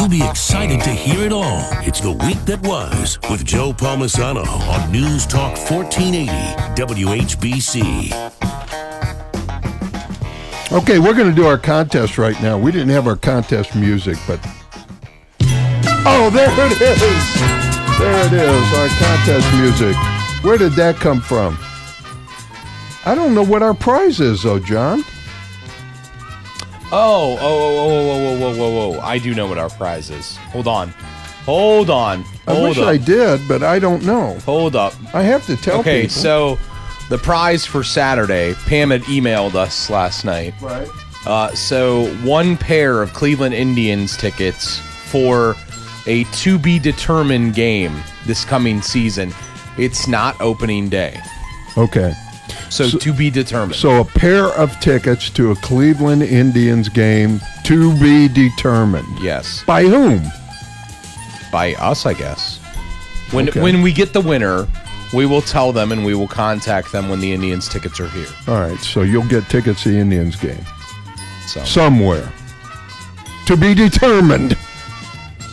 You'll be excited to hear it all. It's the week that was with Joe Palmisano on News Talk 1480 WHBC. Okay, we're going to do our contest right now. We didn't have our contest music, but. Oh, there it is! There it is, our contest music. Where did that come from? I don't know what our prize is, though, John. Oh, oh, oh, oh, whoa, whoa, whoa, whoa, whoa! I do know what our prize is. Hold on, hold on, I wish up, I did, but I don't know. hold up. I have to tell you. Okay, people. so the prize for Saturday, Pam had emailed us last night. Right. Uh, so one pair of Cleveland Indians tickets for a to be determined game this coming season. It's not opening day, Okay. So, to be determined. So a pair of tickets to a Cleveland Indians game to be determined. yes, By whom? by us, I guess. When Okay. when we get the winner, we will tell them and we will contact them when the Indians tickets are here. All right, so you'll get tickets to the Indians game So somewhere to be determined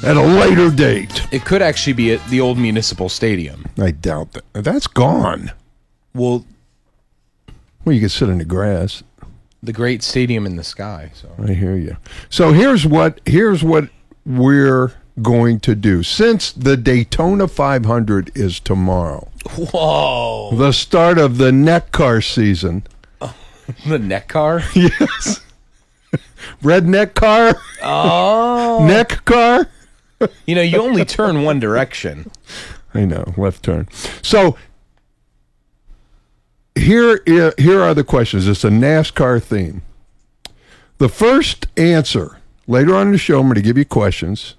at a later date. it could actually be at the old municipal stadium. I doubt that. That's gone. Well, Well, you can sit in the grass. the great stadium in the sky. So I hear you. So here's what here's what we're going to do. Since the Daytona 500 is tomorrow, whoa, the start of the neck car season. the neck car. Yes. Redneck car, Oh, neck car. you know, you only turn one direction. I know, left turn. So here, here are the questions. It's a NASCAR theme. The first answer later on in the show, I'm going to give you questions,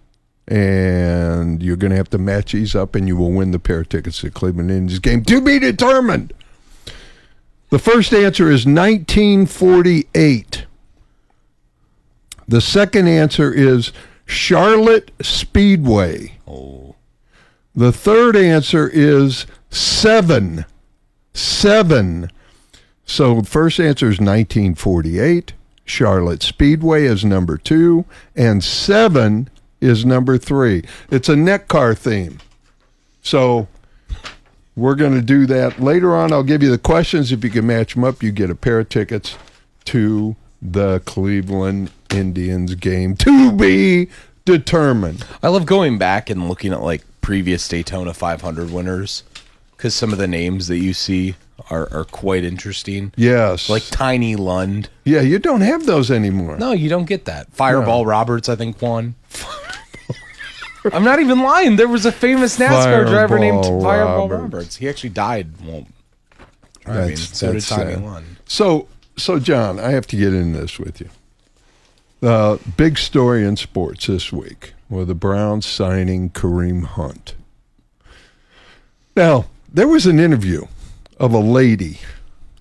and you're going to have to match these up, and you will win the pair of tickets to the Cleveland Indians game to be determined. The first answer is 1948. The second answer is Charlotte Speedway. Oh. The third answer is seven. Seven. So first answer is 1948. Charlotte Speedway is number two. And seven is number three. It's a neck car theme. So we're going to do that later on. I'll give you the questions. If you can match them up, you get a pair of tickets to the Cleveland Indians game to be determined. I love going back and looking at like previous Daytona 500 winners because some of the names that you see are, are quite interesting. Yes. Like Tiny Lund. Yeah, you don't have those anymore. No, you don't get that. Fireball Roberts, I think, won. I'm not even lying. There was a famous NASCAR driver named Fireball Fireball Roberts. Roberts. He actually died. Well, driving. That's- so did Tiny sad. Lund. So, so John, I have to get into this with you. The big story in sports this week with the Browns signing Kareem Hunt. Now, there was an interview of a lady.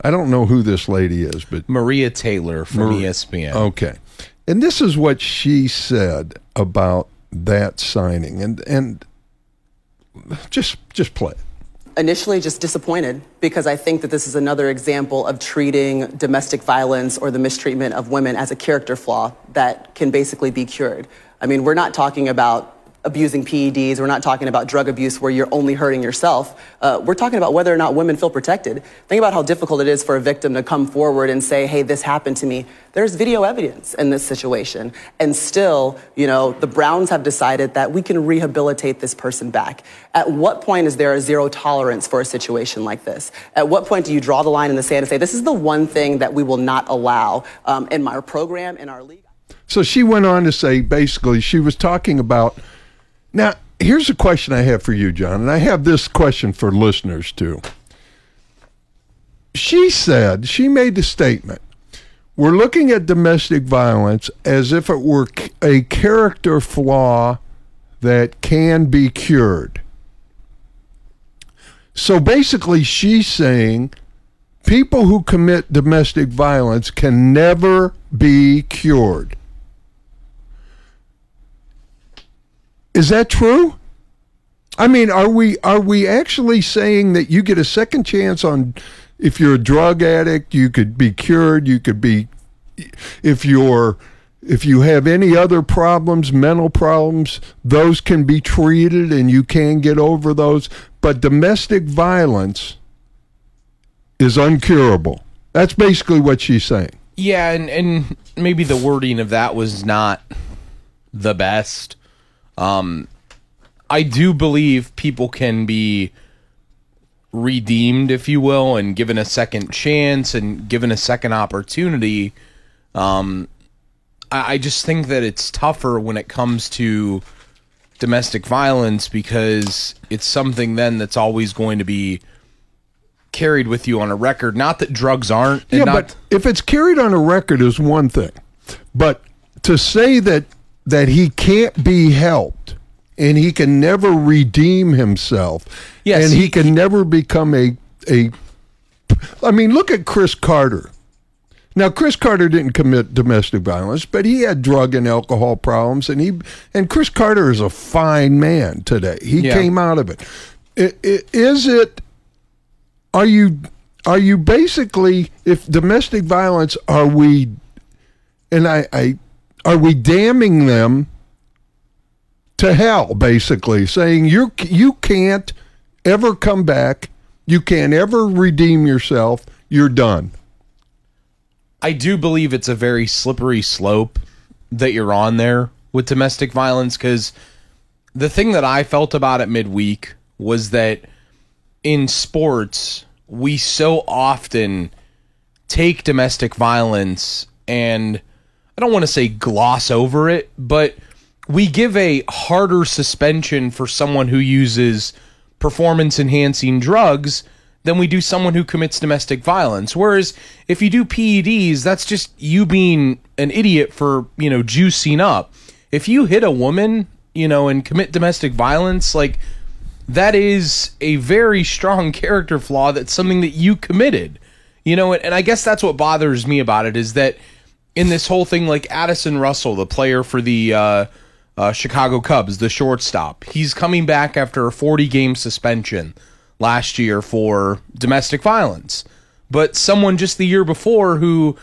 I don't know who this lady is, but Maria Taylor from Mar- ESPN. Okay. And this is what she said about that signing. And and just just play it. initially just disappointed because I think that this is another example of treating domestic violence or the mistreatment of women as a character flaw that can basically be cured. I mean, we're not talking about abusing PEDs, we're not talking about drug abuse where you're only hurting yourself. Uh, we're talking about whether or not women feel protected. Think about how difficult it is for a victim to come forward and say, hey, this happened to me. There's video evidence in this situation. And still, you know, the Browns have decided that we can rehabilitate this person back. At what point is there a zero tolerance for a situation like this? At what point do you draw the line in the sand and say, this is the one thing that we will not allow um, in our program, in our league? So she went on to say basically she was talking about now here's a question I have for you, John, and I have this question for listeners too. she said, she made the statement we're looking at domestic violence as if it were a character flaw that can be cured. So basically, she's saying people who commit domestic violence can never be cured. Is that true? I mean, are we are we actually saying that you get a second chance on if you're a drug addict, you could be cured, you could be if you're if you have any other problems, mental problems, those can be treated and you can get over those, but domestic violence is uncurable. That's basically what she's saying. Yeah, and and maybe the wording of that was not the best. Um, I do believe people can be redeemed, if you will, and given a second chance and given a second opportunity. Um, I, I just think that it's tougher when it comes to domestic violence because it's something then that's always going to be carried with you on a record. Not that drugs aren't. and Yeah, not, but if it's carried on a record is one thing. But to say that that he can't be helped and he can never redeem himself Yes, and he, he- can never become a a I mean, look at Cris Carter. Now, Cris Carter didn't commit domestic violence, but he had drug and alcohol problems, and he and Cris Carter is a fine man today. He Yeah. came out of it. I- i- it? Are you? Are you basically? If domestic violence, are we? And I, I are we damning them to hell? Basically, saying you you can't ever come back. You can't ever redeem yourself. You're done. I do believe it's a very slippery slope that you're on there with domestic violence because the thing that I felt about it midweek was that in sports, we so often take domestic violence and I don't want to say gloss over it, but we give a harder suspension for someone who uses performance enhancing drugs than we do someone who commits domestic violence. Whereas if you do PEDs, that's just you being an idiot for, you know, juicing up. If you hit a woman, you know, and commit domestic violence, like that is a very strong character flaw that's something that you committed you know and, and i guess that's what bothers me about it is that in this whole thing like addison russell the player for the uh, uh, chicago cubs the shortstop he's coming back after a 40 game suspension last year for domestic violence but someone just the year before who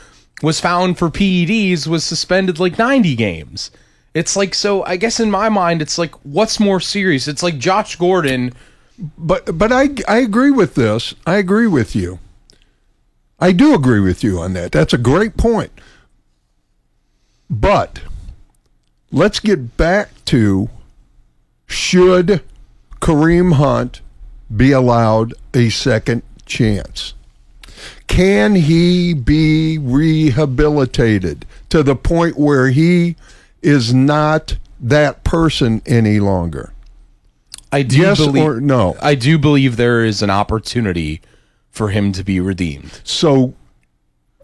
was found for peds was suspended like 90 games it's like so i guess in my mind it's like what's more serious it's like josh gordon But but I I agree with this. I agree with you. I do agree with you on that. That's a great point. But let's get back to should Kareem Hunt be allowed a second chance? Can he be rehabilitated to the point where he is not that person any longer? I do Yes believe, or no? I do believe there is an opportunity for him to be redeemed. So,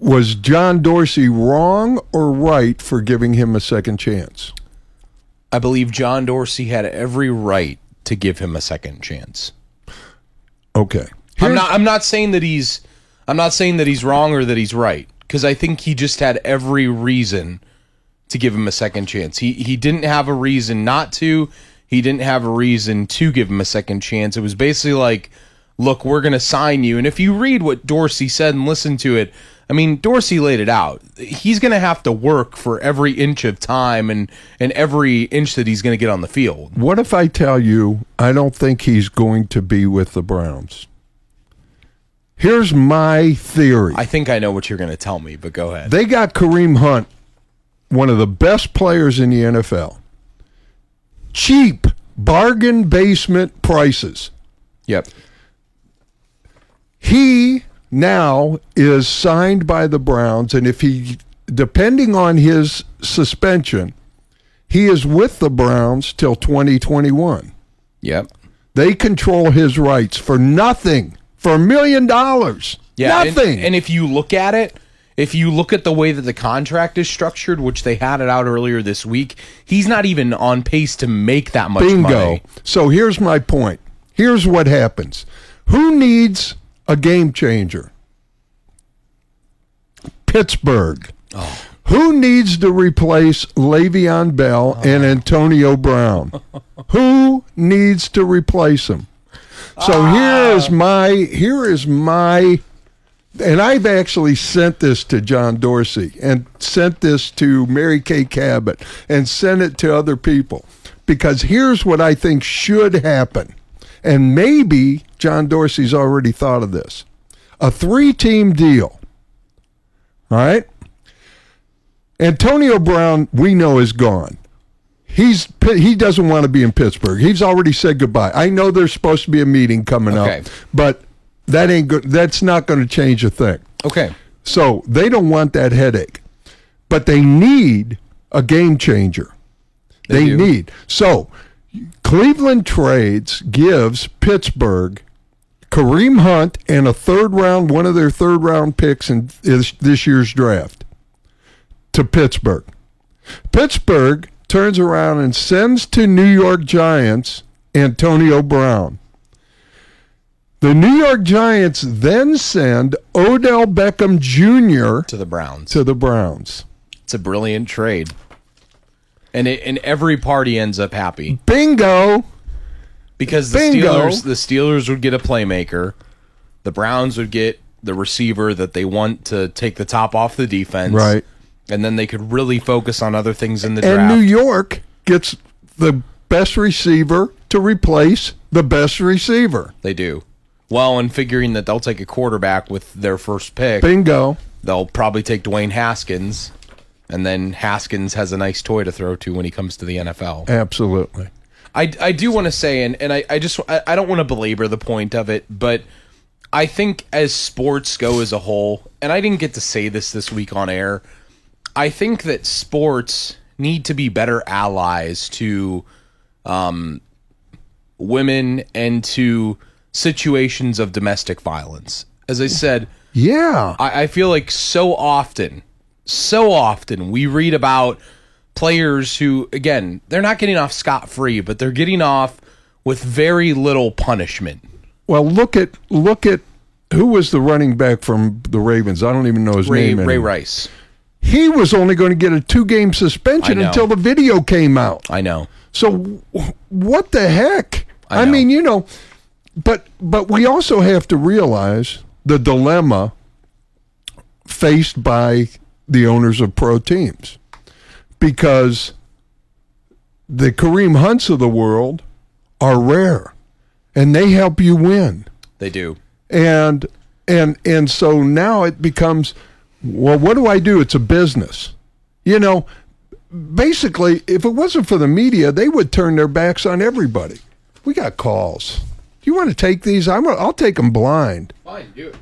was John Dorsey wrong or right for giving him a second chance? I believe John Dorsey had every right to give him a second chance. Okay. I'm not I'm not saying that he's I'm not saying that he's wrong or that he's right because I think he just had every reason to give him a second chance. He he didn't have a reason not to. He didn't have a reason to give him a second chance. It was basically like, look, we're going to sign you. And if you read what Dorsey said and listen to it, I mean, Dorsey laid it out. He's going to have to work for every inch of time and and every inch that he's going to get on the field. What if I tell you I don't think he's going to be with the Browns? Here's my theory. I think I know what you're going to tell me, but go ahead. They got Kareem Hunt, one of the best players in the NFL. Cheap, bargain basement prices. Yep. He now is signed by the Browns, and if he, depending on his suspension, he is with the Browns till 2021. Yep. They control his rights for nothing, for a million dollars. Yeah, and- Nothing. And, if you look at it, if you look at the way that the contract is structured, which they had it out earlier this week, he's not even on pace to make that much Bingo. money. So here's my point. Here's what happens. Who needs a game changer? Pittsburgh. Oh. Who needs to replace Le'Veon Bell oh, and Antonio Brown? Who needs to replace them? So ah. here is my here is my and I've actually sent this to John Dorsey and sent this to Mary Kay Cabot and sent it to other people because here's what I think should happen. And maybe John Dorsey's already thought of this. A three team deal. All right? Antonio Brown, we know, is gone. He's he doesn't want to be in Pittsburgh. He's already said goodbye. I know there's supposed to be a meeting coming Okay. up, but that ain't good. That's not going to change a thing. Okay. So they don't want that headache, but they need a game changer. They, do. need so Cleveland trades gives Pittsburgh Kareem Hunt and a third round, one of their third round picks in this, year's draft to Pittsburgh. Pittsburgh turns around and sends to New York Giants Antonio Brown. The New York Giants then send Odell Beckham Jr. To the Browns. to the Browns. It's a brilliant trade. And it, and every party ends up happy Bingo. because the Bingo. Steelers the Steelers would get a playmaker, the Browns would get the receiver that they want to take the top off the defense, Right. And then they could really focus on other things in the And draft. New York gets the best receiver to replace the best receiver. They do. Well, and figuring that they'll take a quarterback with their first pick, Bingo. they'll probably take Dwayne Haskins, and then Haskins has a nice toy to throw to when he comes to the NFL. Absolutely. I, I do want to say, and, and I, I just I, I don't want to belabor the point of it, but I think as sports go as a whole, and I didn't get to say this this week on air, I think that sports need to be better allies to um, women and to situations of domestic violence. As I said, Yeah. I, I feel like so often, so often we read about players who, again, they're not getting off scot free, but they're getting off with very little punishment. Well, look at look at who was the running back from the Ravens. I don't even know his Ray name. Ray anymore. Rice. He was only going to get a two game suspension until the video came out. I know. So what the heck? I I, mean, you know, but but we also have to realize the dilemma faced by the owners of pro teams. Because the Kareem Hunts of the world are rare and they help you win. They do. and and and so now it becomes well what do i do? It's a business. You know basically if it wasn't for the media they would turn their backs on everybody. We got calls. Do you want to take these? I'm i'll take them blind. Fine, do it.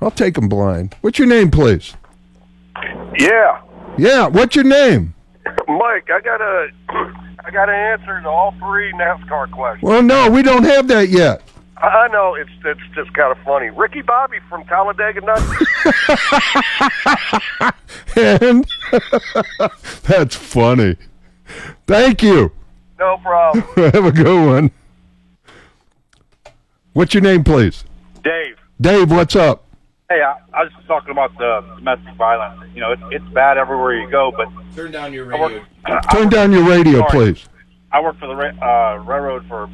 i'll take them blind. What's your name please Yeah, yeah what's your name? Mike, I got a, I got an answer to all three NASCAR questions. well no we don't have that yet. I know it's it's just kind of funny. Ricky Bobby from Talladega Nights. and that's funny. Thank you. No problem. have a good one. What's your name please? Dave, dave what's up hey, I, I was just talking about the domestic violence. You know, it's it's bad everywhere you go, but Turn down your I work, radio. Turn down your radio Sorry. please I worked for the uh, railroad for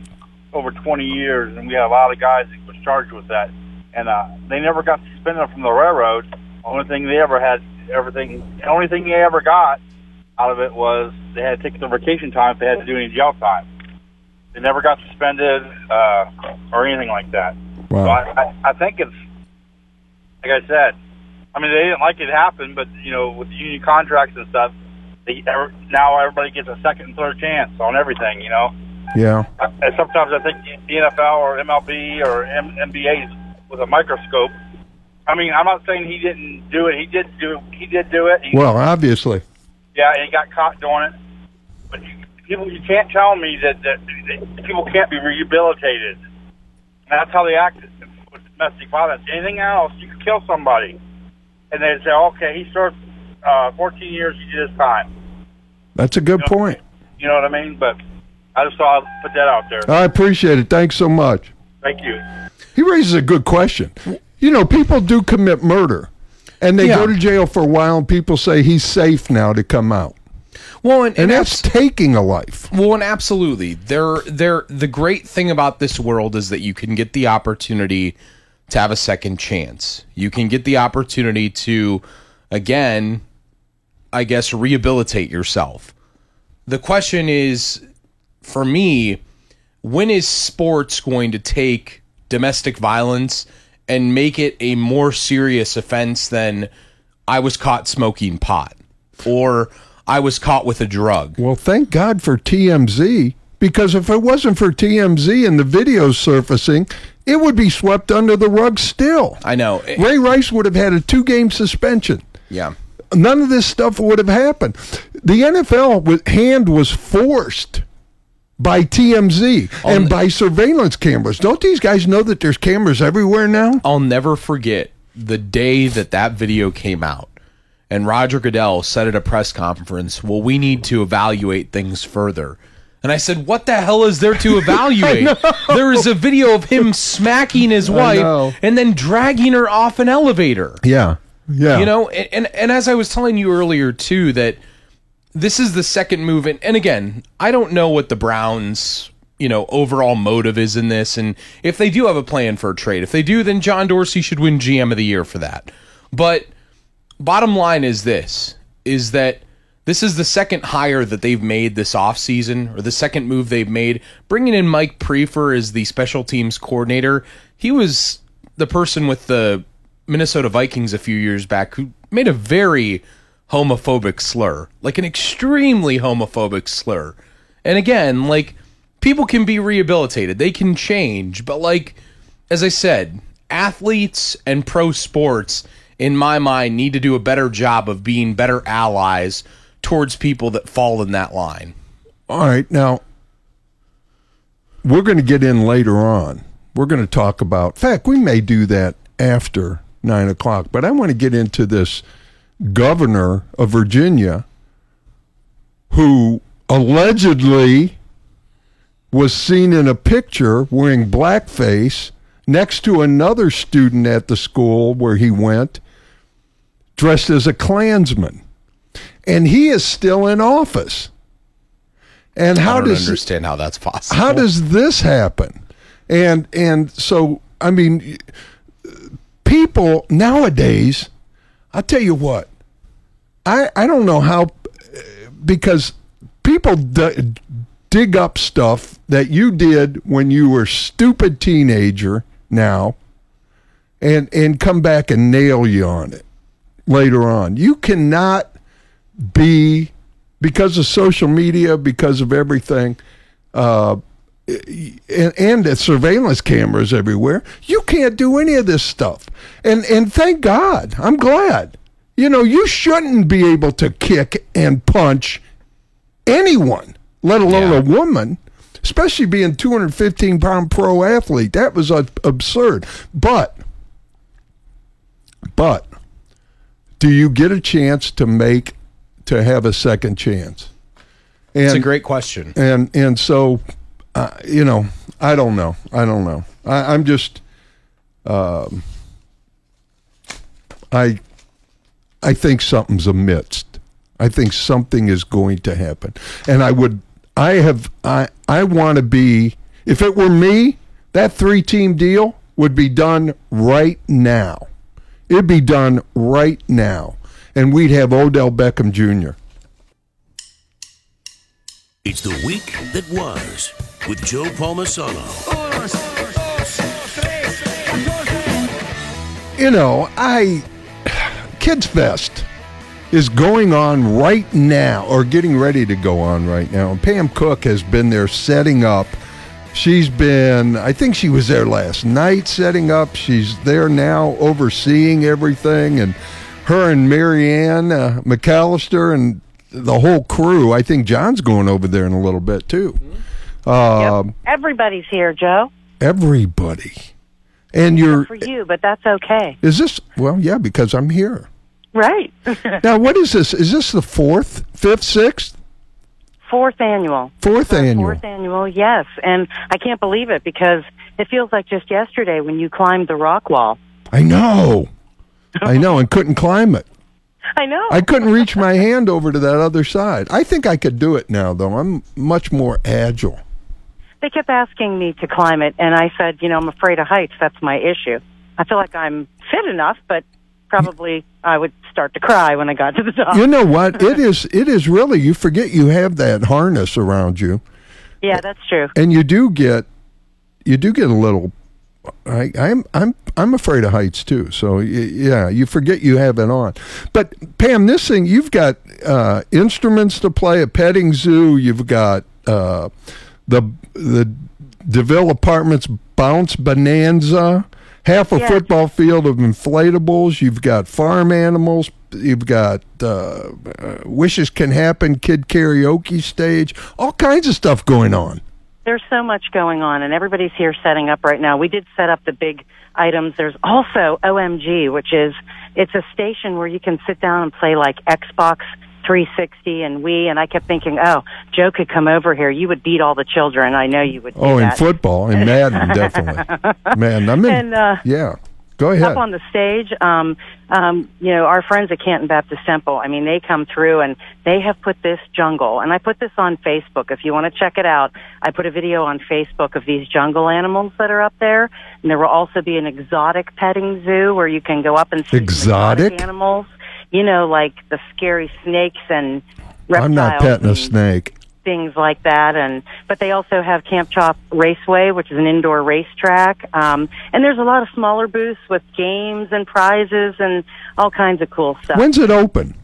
over 20 years, and we had a lot of guys that was charged with that, and uh, they never got suspended from the railroad. Only thing they ever had, everything, the only thing they ever got out of it was they had to take their vacation time if they had to do any jail time. They never got suspended uh, or anything like that. So Wow. I, I, I think it's like I said. I mean, they didn't like it happen, but you know, with the union contracts and stuff, they ever, now everybody gets a second and third chance on everything. You know, Yeah. and sometimes I think the NFL or MLB or M- NBA with a microscope. I mean, I'm not saying he didn't do it. He did do. He did do it. He, Well, obviously. yeah, and he got caught doing it. But people, you can't tell me that, that, that people can't be rehabilitated. And that's how they act with domestic violence. Anything else, you could kill somebody. And they'd say, okay, he served uh, 14 years, he did his time. That's a good You know- point. You know what I mean? But I just thought I'd put that out there. I appreciate it. Thanks so much. Thank you. He raises a good question. You know, people do commit murder, and they Yeah. go to jail for a while, and people say he's safe now to come out, Well, and, and and that's abs- taking a life. well, and absolutely. There, there. The great thing about this world is that you can get the opportunity to have a second chance. You can get the opportunity to, again, I guess, rehabilitate yourself. The question is, for me, when is sports going to take domestic violence and make it a more serious offense than I was caught smoking pot or I was caught with a drug? Well, thank God for TMZ, because if it wasn't for TMZ and the videos surfacing, it would be swept under the rug still. I know. Ray Rice would have had a two game suspension. Yeah. None of this stuff would have happened. The NFL hand was forced by TMZ and by surveillance cameras. Don't these guys know that there's cameras everywhere now? I'll never forget the day that that video came out. And Roger Goodell said at a press conference, Well, we need to evaluate things further. And I said, What the hell is there to evaluate? there is a video of him smacking his wife and then dragging her off an elevator. Yeah. Yeah. You know, and, and and as I was telling you earlier too, that this is the second move, and, and again, I don't know what the Browns, you know, overall motive is in this, and if they do have a plan for a trade, if they do, then John Dorsey should win GM of the year for that. But bottom line is this: is that this is the second hire that they've made this offseason, or the second move they've made. Bringing in Mike Priefer as the special teams coordinator, he was the person with the Minnesota Vikings a few years back who made a very homophobic slur, like an extremely homophobic slur. And again, like people can be rehabilitated, they can change, but like as I said, athletes and pro sports in my mind need to do a better job of being better allies towards people that fall in that line. All right. Now, we're going to get in later on. We're going to talk about, in fact, we may do that after nine o'clock, but I want to get into this governor of Virginia who allegedly was seen in a picture wearing blackface next to another student at the school where he went dressed as a Klansman. And he is still in office. And how does understand how that's possible. how does this happen? And and so I mean, people nowadays, I'll tell you what, I I don't know how because people d- dig up stuff that you did when you were stupid teenager now, and and come back and nail you on it later on. You cannot be because of social media, because of everything, uh, and, and the surveillance cameras everywhere. You can't do any of this stuff, and and thank God, I'm glad. You know, you shouldn't be able to kick and punch anyone, let alone Yeah. a woman. Especially being 215 pound pro athlete, that was absurd. But, but, do you get a chance to make to have a second chance? And, It's a great question. and and so uh, you know i don't know. I don't know. I, i'm just um, i i think something's amidst i think something is going to happen. And i would i have i i want to be if it were me that three team deal would be done right now. It'd be done right now and we'd have odell beckham jr It's the week that was with Joe Palmisano. you know, I Kids Fest is going on right now, or getting ready to go on right now. And Pam Cook has been there setting up. She's been, I think she was there last night setting up. She's there now overseeing everything. And her and Marianne uh, McAllister and the whole crew, I think John's going over there in a little bit too. Um, Everybody's here, Joe. everybody. And you're for you, but that's okay. is this well, yeah, because I'm here. Right. Now, what is this? Is this the fourth, fifth, sixth, fourth annual. fourth Our annual? Fourth annual, yes. And I can't believe it because it feels like just yesterday when you climbed the rock wall. I know, I know, and couldn't climb it. I know. I couldn't reach my hand over to that other side. I think I could do it now, though. I'm much more agile. they kept asking me to climb it, and I said, you know, I'm afraid of heights. That's my issue. I feel like I'm fit enough, but probably I would start to cry when I got to the top. You know what? It is. It is really. You forget you have that harness around you, yeah, that's true. and you do get, you do get a little. I, I'm I'm I'm afraid of heights too. So yeah, you forget you have it on. But Pam, this thing you've got uh, instruments to play, a petting zoo. You've got uh, the the Deville Apartments bounce bonanza. Half a football field of inflatables. You've got farm animals. You've got uh, uh, wishes can happen kid karaoke stage. All kinds of stuff going on. There's so much going on, and everybody's here setting up right now. We did set up the big items. There's also OMG, which is it's a station where you can sit down and play like Xbox 360 and Wii. And I kept thinking, oh, Joe could come over here. You would beat all the children. I know you would. Oh, in football and Madden, definitely. Man, I'm in. And, uh, yeah, go ahead. up on the stage. Um, um, you know, our friends at Canton Baptist Temple. I mean, they come through and they have put this jungle, and I put this on Facebook. If you want to check it out, I put a video on Facebook of these jungle animals that are up there, and there will also be an exotic petting zoo where you can go up and see some Exotic? animals. You know, like the scary snakes and reptiles. I'm not petting a snake. Things like that. And but they also have camp chop raceway which is an indoor racetrack. Um and there's a lot of smaller booths with games and prizes and all kinds of cool stuff. When's it open?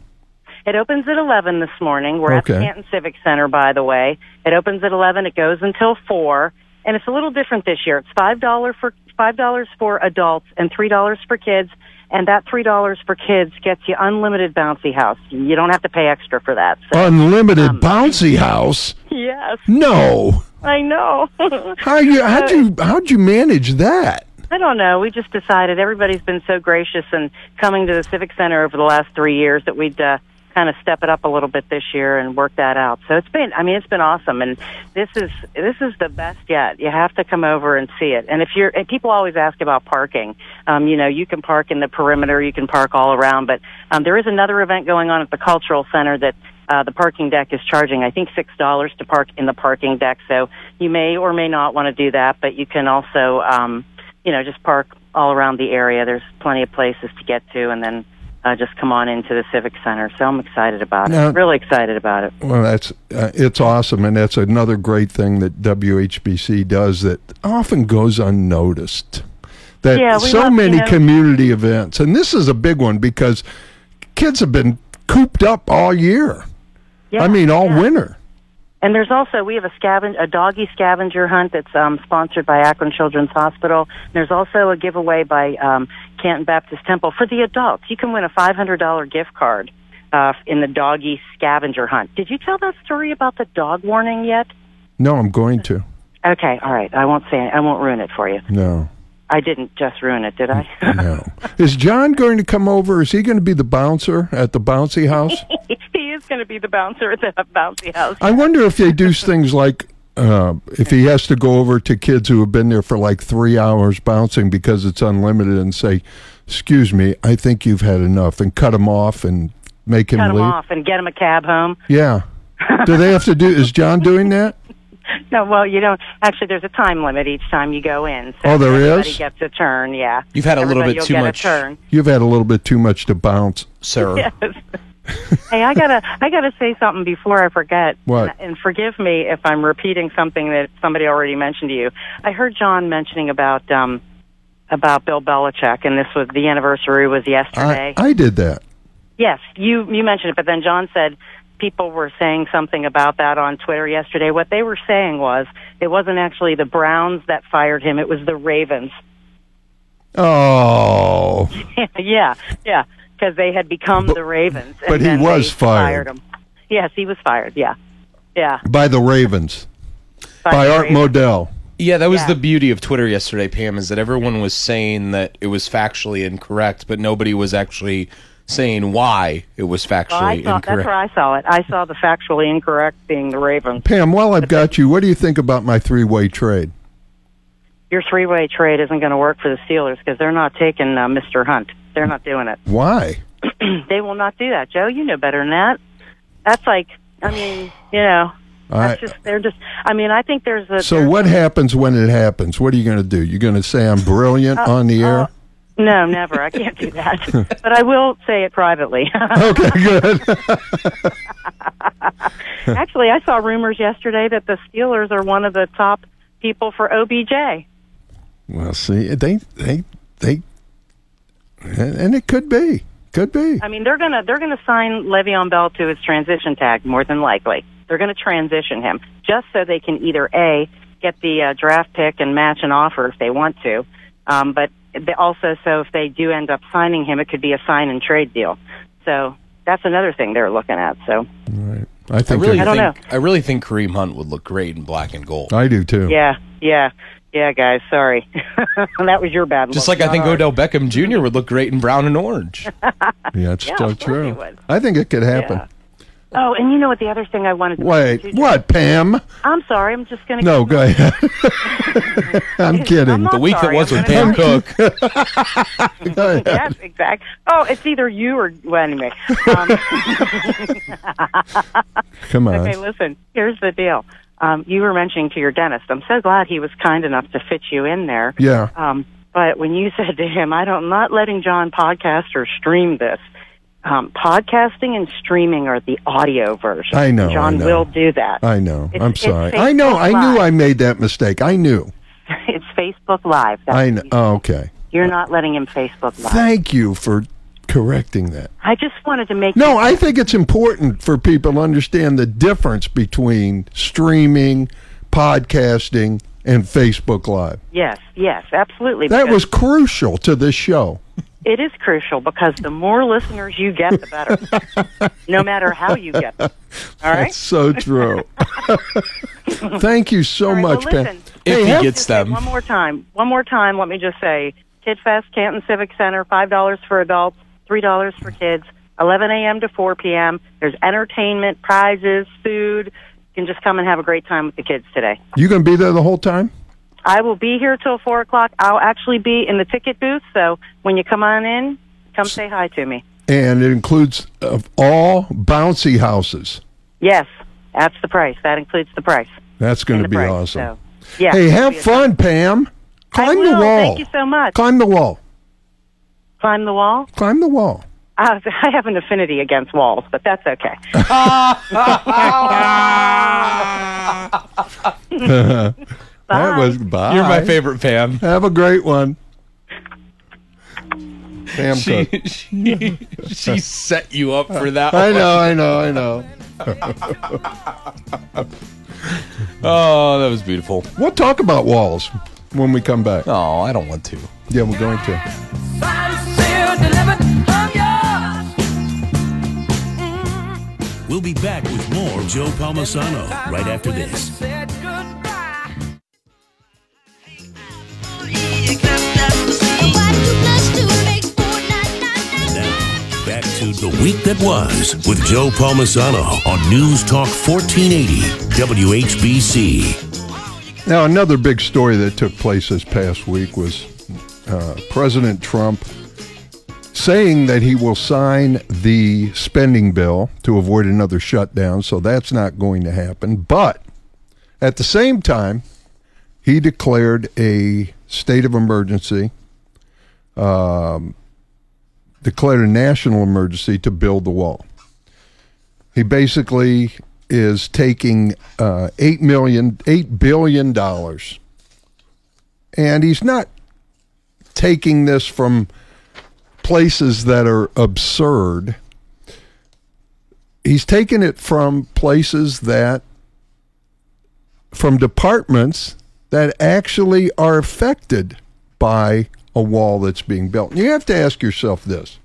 it opens at 11 this morning. We're at the canton civic center by the way. It opens at 11 it goes until 4 and it's a little different this year. It's five dollar for five dollars for adults and three dollars for kids and that three dollars for kids gets you unlimited bouncy house you don't have to pay extra for that so Unlimited Um, bouncy house? yes No. i know How you? How'd you? How'd you manage that? I don't know. We just decided everybody's been so gracious and coming to the Civic Center over the last three years that we'd uh, kind of step it up a little bit this year and work that out. So it's been, I mean, it's been awesome, and this is this is the best yet. You have to come over and see it. And if you're, and people always ask about parking. Um, you know, you can park in the perimeter, you can park all around, but um, there is another event going on at the Cultural Center that. Uh, the parking deck is charging, I think, six dollars to park in the parking deck. So you may or may not want to do that, but you can also, um, you know, just park all around the area. There's plenty of places to get to, and then uh, just come on into the Civic Center. So I'm excited about Now- it. Really excited about it. Well, that's uh, it's awesome, and that's another great thing that WHBC does that often goes unnoticed. That Yeah, so love- many you know- community events, and this is a big one because kids have been cooped up all year. Yeah, I mean, all yeah. winter. And there's also we have a scaven a doggy scavenger hunt that's um, sponsored by Akron Children's Hospital. There's also a giveaway by um, Canton Baptist Temple for the adults. You can win a $500 gift card uh, in the doggy scavenger hunt. Did you tell that story about the dog warning yet? No, I'm going to. Okay, all right. I won't say It. I won't ruin it for you. No, I didn't just ruin it, did I? no. is John going to come over? Is he going to be the bouncer at the bouncy house? he is going to be the bouncer at the bouncy house. I wonder if they do things like uh, if he has to go over to kids who have been there for like three hours bouncing because it's unlimited and say, "Excuse me, I think you've had enough," and cut him off and make him Cut him leave. off and get him a cab home. Yeah. Do they have to do? Is John doing that? No, well, you don't. Actually, there's a time limit each time you go in. So Oh, there everybody is? gets a turn. Yeah. You've had a little bit too much- A turn. You've had a little bit too much to bounce. sir. Yes. Hey, I gotta, I gotta say something before I forget. What? And forgive me if I'm repeating something that somebody already mentioned to you. I heard John mentioning about, um, about Bill Belichick, and this was the anniversary was yesterday. I, I did that. Yes, you you mentioned it, but then John said people were saying something about that on Twitter yesterday. What they were saying was it wasn't actually the Browns that fired him; it was the Ravens. Oh, yeah, yeah, because they had become the Ravens. and but he was they fired. him. Yes, he was fired. Yeah, yeah. by the Ravens, By by the Art Ravens. Modell. Yeah, that was Yeah. the beauty of Twitter yesterday, Pam, is that everyone was saying that it was factually incorrect, but nobody was actually saying why it was factually Well, I saw, that's where I saw it. I saw the factually incorrect being the Ravens. Pam, while I've got you, what do you think about my three-way trade? Your three-way trade isn't going to work for the Steelers because they're not taking uh, Mr. Hunt. They're not doing it. Why? they will not do that, Joe. You know better than that. That's like, I mean, you know, that's I- just they're just. I mean, I think there's a. So there's what happens when it happens? What are you going to do? You're going to say I'm brilliant Uh, on the air? No, never. I can't do that. but I will say it privately. okay, good. Actually, I saw rumors yesterday that the Steelers are one of the top people for OBJ. well, see, they they they, and and it could be, could be. I mean, they're gonna they're gonna sign Le'Veon Bell to his transition tag more than likely. They're gonna transition him just so they can either a get the uh, draft pick and match an offer if they want to, um, but they also so if they do end up signing him, it could be a sign and trade deal. So that's another thing they're looking at. So I I think really I don't think I really think Kareem Hunt would look great in black and gold. I do too. yeah, yeah, yeah, guys. Sorry, that was your bad. Just look, like I think ours. Odell Beckham Jr. would look great in brown and orange. Yeah, it's Yeah, so true. I think it could happen. Yeah. Oh, and you know what? The other thing I wanted to Wait, mention, what, Pam? I'm sorry. I'm just going to. No, go ahead. I'm kidding. I'm The week sorry, that was I'm with gonna Pam. Cook. Go ahead. yes, exactly. Oh, it's either you or well, anyway. Um, Come on. okay, listen. Here's the deal. Um, you were mentioning to your dentist. I'm so glad he was kind enough to fit you in there. Yeah. Um, but when you said to him, "I don't, I'm not letting John podcast or stream this," um, podcasting and streaming are the audio version. I know, John I know. will do that. I know. It's- I'm sorry. I know. I knew Live. I made that mistake. I knew. it's Facebook Live. That's I know. Oh, okay. You're not letting him Facebook Live. Thank you for correcting that. I just wanted to make No, I think it's important for people to understand the difference between streaming, podcasting, and Facebook Live. Yes, yes, absolutely. That because was crucial to this show. it is crucial because the more listeners you get, the better. no matter how you get them. All right. That's so true. Thank you so All right, much, well, Pam. listen. If Hey, he gets them. One more time. One more time. Let me just say, Kid Fest, Canton Civic Center, five dollars for adults, three dollars for kids. 11 a.m. to 4 p.m. There's entertainment, prizes, food. You can just come and have a great time with the kids today. you going to be there the whole time? I will be here till four o'clock. I'll actually be in the ticket booth, so when you come on in, come say hi to me. And it includes of all bouncy houses. Yes, that's the price. That includes the price. That's going to be price. awesome. So, yeah. hey, have fun, Pam. I Climb will. the wall. Thank you so much. Climb the wall. Climb the wall. Climb the wall. Uh, I have an affinity against walls, but that's okay. That was bye. You're my favorite Pam. Have a great one. Pam She, Cook. she, she set you up for that. I one. know, I know, I know. Oh, that was beautiful. We'll talk about walls when we come back. Oh, I don't want to. Yeah, we're going to. We'll be back with more Joe Palmisano right after this. Now, back to the week that was with Joe Palmisano on News Talk 1480 WHBC. Now, another big story that took place this past week was uh, President Trump saying that he will sign the spending bill to avoid another shutdown. So that's not going to happen. But at the same time, he declared a state of emergency, um, declared a national emergency to build the wall. He basically is taking uh, eight million, eight billion dollars, and he's not taking this from places that are absurd. He's taking it from places that, from departments that actually are affected by a wall that's being built. You have to ask yourself this.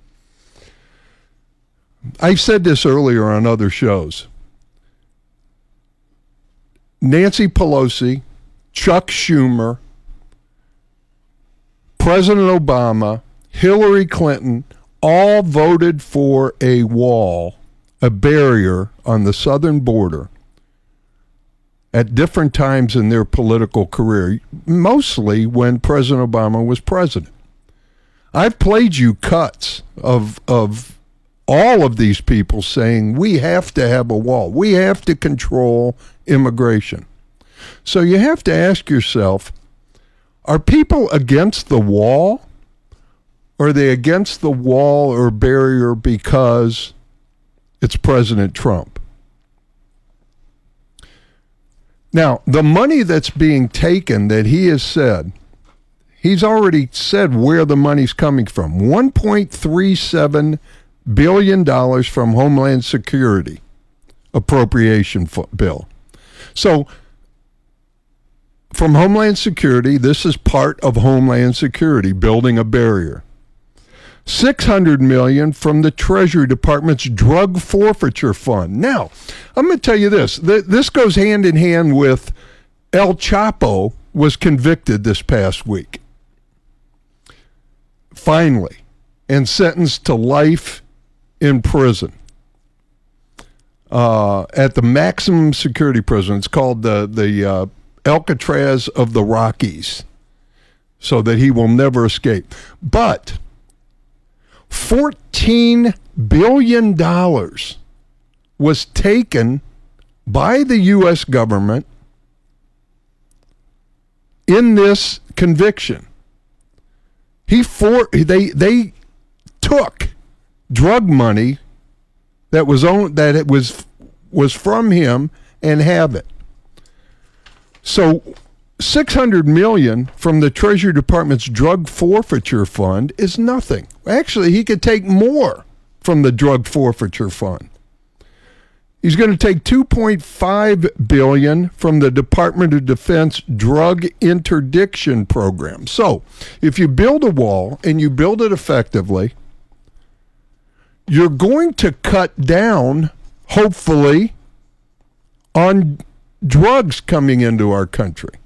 I've said this earlier on other shows. Nancy Pelosi Chuck Schumer, President Obama, Hillary Clinton all voted for a wall, a barrier on the southern border at different times in their political career, mostly when President Obama was president. I've played you cuts of of all of these people saying we have to have a wall. We have to control immigration. So you have to ask yourself, are people against the wall? Or are they against the wall or barrier because it's President Trump? Now, the money that's being taken that he has said, he's already said where the money's coming from. 1.37 billion dollars from Homeland Security appropriation bill. So from Homeland Security, this is part of Homeland Security building a barrier. 600 million from the Treasury Department's drug forfeiture fund. Now, I'm going to tell you this. This goes hand in hand with El Chapo was convicted this past week. Finally, and sentenced to life in prison. Uh, at the maximum security prison. It's called the the uh, Alcatraz of the Rockies, so that he will never escape. But $14 billion was taken by the U.S. government in this conviction. He for they they took drug money that was on that it was was from him and have it. So 600 million from the Treasury Department's drug forfeiture fund is nothing. Actually, he could take more from the drug forfeiture fund. He's going to take 2.5 billion from the Department of Defense drug interdiction program. So, if you build a wall and you build it effectively, you're going to cut down hopefully on drugs coming into our country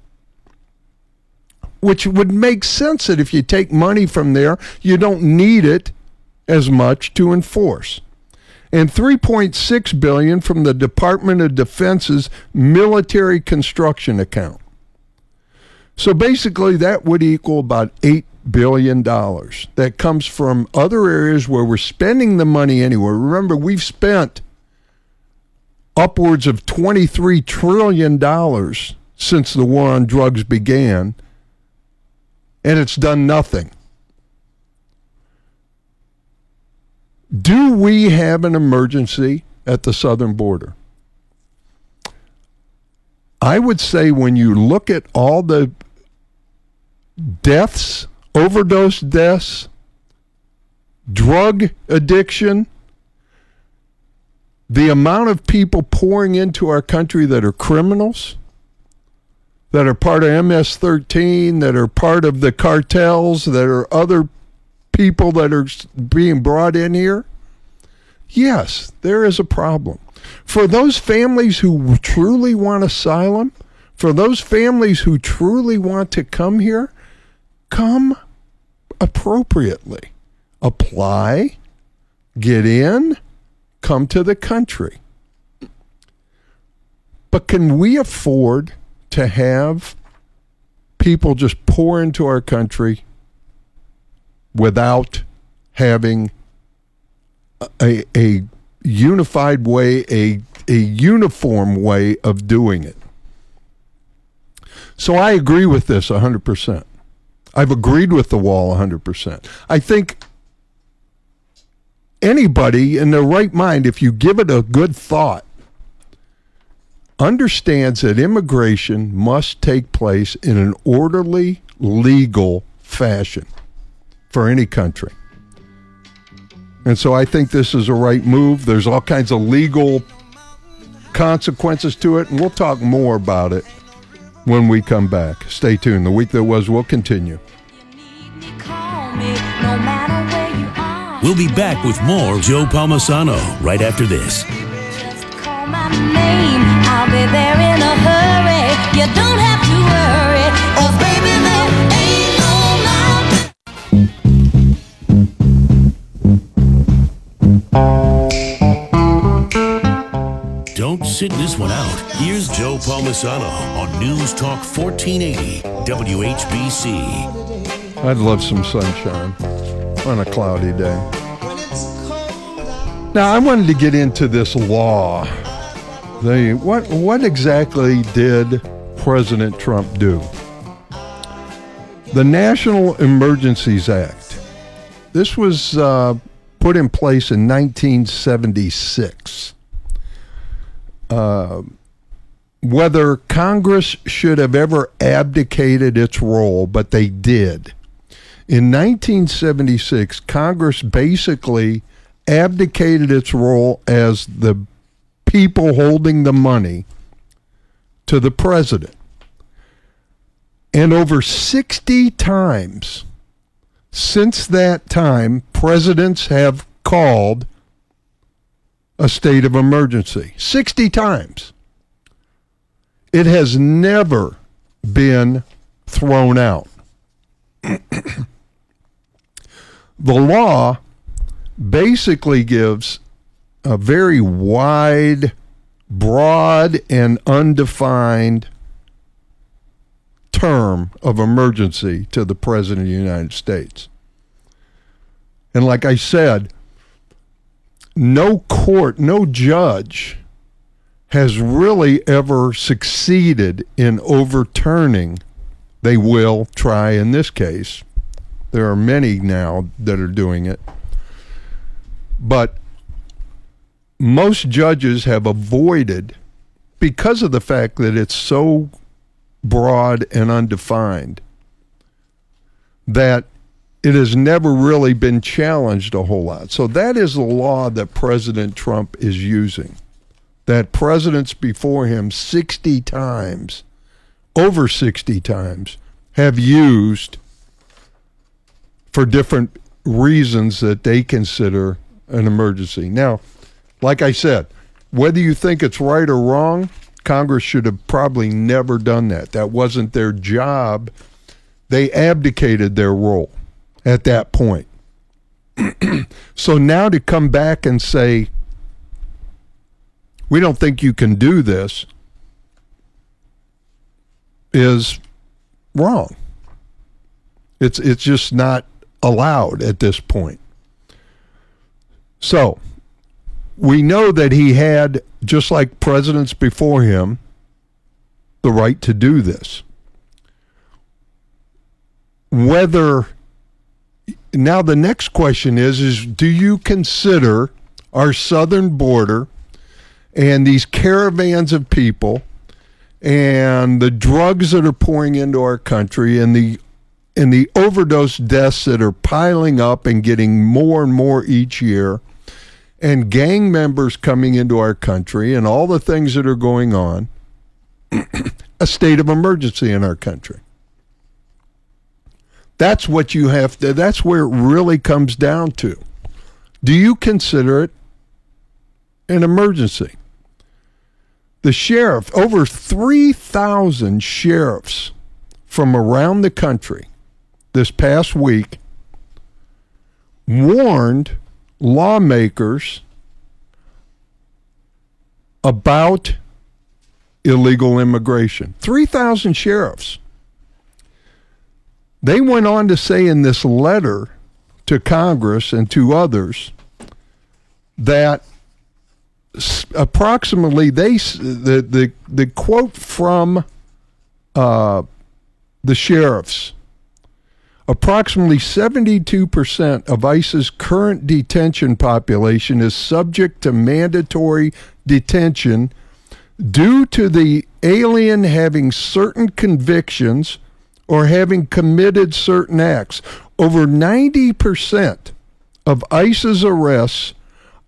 which would make sense that if you take money from there, you don't need it as much to enforce. And 3.6 billion from the Department of Defense's military construction account. So basically that would equal about 8 billion dollars. That comes from other areas where we're spending the money anyway. Remember, we've spent upwards of 23 trillion dollars since the war on drugs began and it's done nothing. Do we have an emergency at the southern border? I would say when you look at all the deaths, overdose deaths, drug addiction, the amount of people pouring into our country that are criminals, that are part of MS 13, that are part of the cartels, that are other people that are being brought in here? Yes, there is a problem. For those families who truly want asylum, for those families who truly want to come here, come appropriately. Apply, get in, come to the country. But can we afford to have people just pour into our country without having a, a unified way, a, a uniform way of doing it. So I agree with this 100%. I've agreed with the wall 100%. I think anybody in their right mind, if you give it a good thought, understands that immigration must take place in an orderly, legal fashion for any country. And so I think this is a right move. There's all kinds of legal consequences to it, and we'll talk more about it when we come back. Stay tuned. The week that was will continue. We'll be back with more Joe Palmisano right after this be there in a hurry. You don't have to worry, 'cause baby, there ain't no mountain. Don't sit this one out. Here's Joe Palmisano on News Talk 1480 WHBC. I'd love some sunshine on a cloudy day. Now, I wanted to get into this law. The what what exactly did President Trump do? The National Emergencies Act. This was uh, put in place in 1976. Uh, whether Congress should have ever abdicated its role, but they did. In 1976, Congress basically abdicated its role as the people holding the money to the president. And over 60 times since that time, presidents have called a state of emergency. 60 times. It has never been thrown out. the law basically gives a very wide, broad, and undefined term of emergency to the President of the United States. And like I said, no court, no judge has really ever succeeded in overturning. They will try in this case. There are many now that are doing it. But most judges have avoided, because of the fact that it's so broad and undefined, that it has never really been challenged a whole lot. So that is the law that President Trump is using. That presidents before him 60 times, over 60 times, have used for different reasons that they consider an emergency. Now, like I said, whether you think it's right or wrong, Congress should have probably never done that. That wasn't their job. They abdicated their role at that point. so now to come back and say, we don't think you can do this is wrong. It's it's just not allowed at this point. So, we know that he had just like presidents before him the right to do this. Whether now the next question is is do you consider our southern border and these caravans of people and the drugs that are pouring into our country and the and the overdose deaths that are piling up and getting more and more each year and gang members coming into our country and all the things that are going on a state of emergency in our country. That's what you have to that's where it really comes down to. Do you consider it an emergency? The sheriff over 3000 sheriffs from around the country this past week warned lawmakers about illegal immigration. 3000 sheriffs. They went on to say in this letter to Congress and to others that approximately they the the the quote from uh, the sheriffs approximately 72% of ICE's current detention population is subject to mandatory detention due to the alien having certain convictions or having committed certain acts. Over 90% of ICE's arrests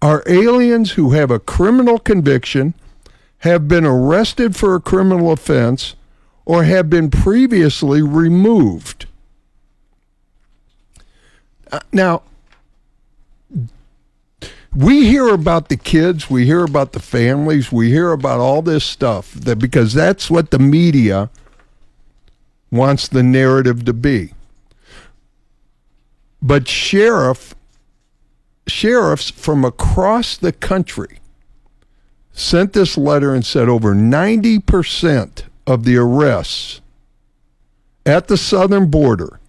are aliens who have a criminal conviction, have been arrested for a criminal offense, or have been previously removed. Uh, Now, we hear about the kids, we hear about the families, we hear about all this stuff that because that's what the media wants the narrative to be. But sheriff sheriffs from across the country sent this letter and said over 90% of the arrests at the southern border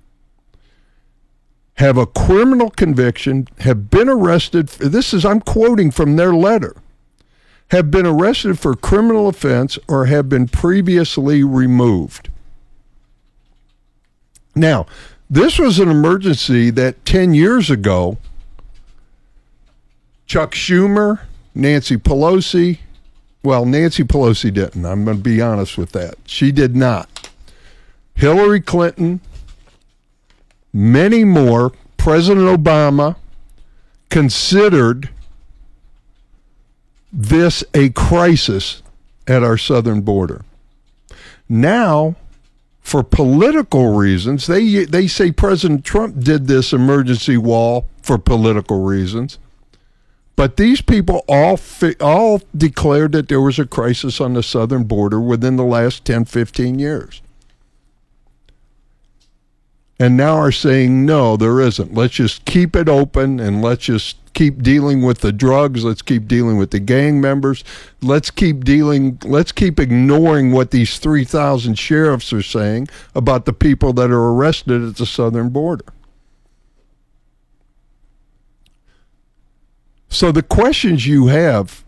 have a criminal conviction, have been arrested. This is, I'm quoting from their letter, have been arrested for criminal offense or have been previously removed. Now, this was an emergency that 10 years ago, Chuck Schumer, Nancy Pelosi, well, Nancy Pelosi didn't. I'm going to be honest with that. She did not. Hillary Clinton, many more, President Obama considered this a crisis at our southern border. Now, for political reasons, they they say President Trump did this emergency wall for political reasons. But these people all all declared that there was a crisis on the southern border within the last 10, 15 years. And now are saying, no, there isn't. Let's just keep it open and let's just keep dealing with the drugs. Let's keep dealing with the gang members. Let's keep dealing, let's keep ignoring what these 3,000 sheriffs are saying about the people that are arrested at the southern border. So the questions you have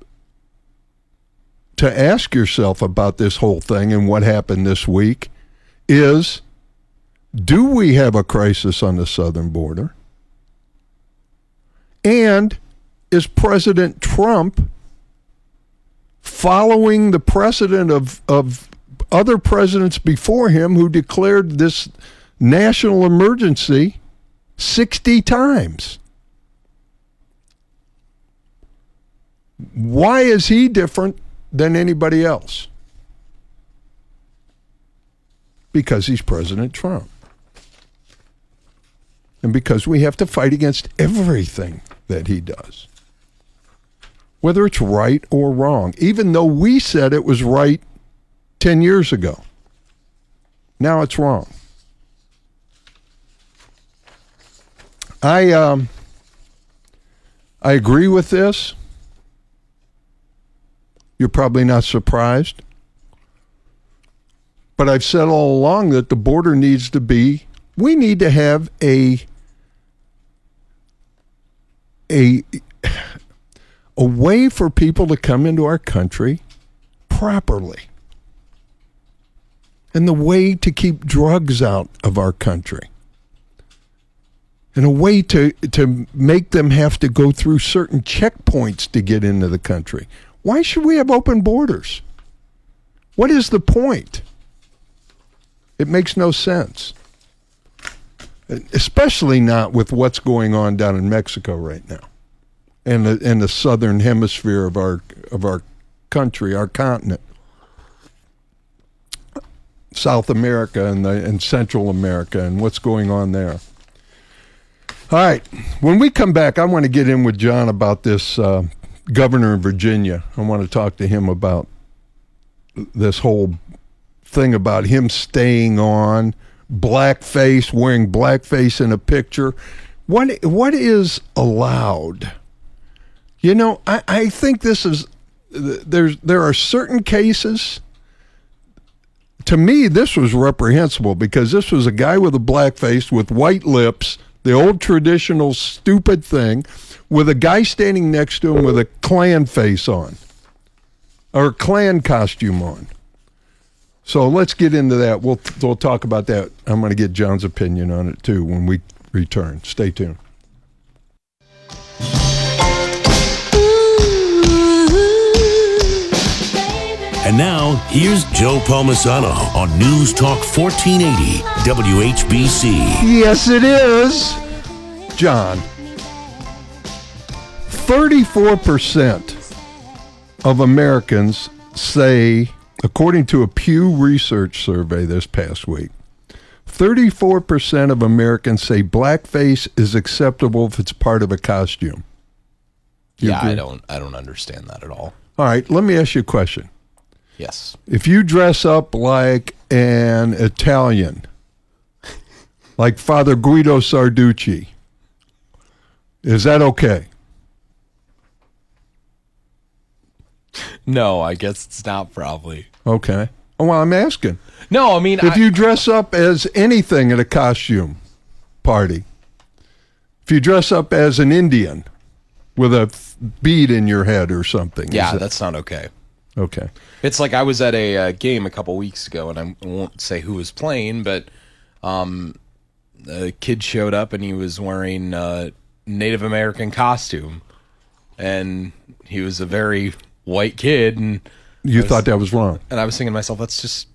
to ask yourself about this whole thing and what happened this week is do we have a crisis on the southern border? And is President Trump following the precedent of, of other presidents before him who declared this national emergency 60 times? Why is he different than anybody else? Because he's President Trump. And because we have to fight against everything that he does. Whether it's right or wrong, even though we said it was right 10 years ago. Now it's wrong. I um, I agree with this. You're probably not surprised. But I've said all along that the border needs to be, we need to have a, a, a way for people to come into our country properly. And the way to keep drugs out of our country. And a way to, to make them have to go through certain checkpoints to get into the country. Why should we have open borders? What is the point? It makes no sense. Especially not with what's going on down in Mexico right now. And the and the southern hemisphere of our of our country, our continent. South America and the and Central America and what's going on there. All right. When we come back, I want to get in with John about this uh, governor of Virginia. I want to talk to him about this whole thing about him staying on blackface, wearing blackface in a picture. What what is allowed? You know, I, I think this is there's there are certain cases. To me, this was reprehensible because this was a guy with a black face with white lips, the old traditional stupid thing, with a guy standing next to him with a Klan face on or a costume on. So let's get into that. We'll we'll talk about that. I'm going to get John's opinion on it too when we return. Stay tuned. And now, here's Joe Palmisano on News Talk 1480 WHBC. Yes, it is. John. 34% of Americans say, according to a Pew Research survey this past week, 34% of Americans say blackface is acceptable if it's part of a costume. You yeah, I don't I don't understand that at all. All right, let me ask you a question. Yes. If you dress up like an Italian, like Father Guido Sarducci, is that okay? No, I guess it's not probably. Okay. Oh, Well, I'm asking. No, I mean If I- you dress up as anything at a costume party, if you dress up as an Indian with a f- bead in your head or something, yeah, that- that's not okay. okay. It's like I was at a uh, game a couple weeks ago, and I won't say who was playing, but um, a kid showed up and he was wearing a Native American costume, and he was a very white kid, and You was- thought that was wrong. and I was thinking to myself, that's just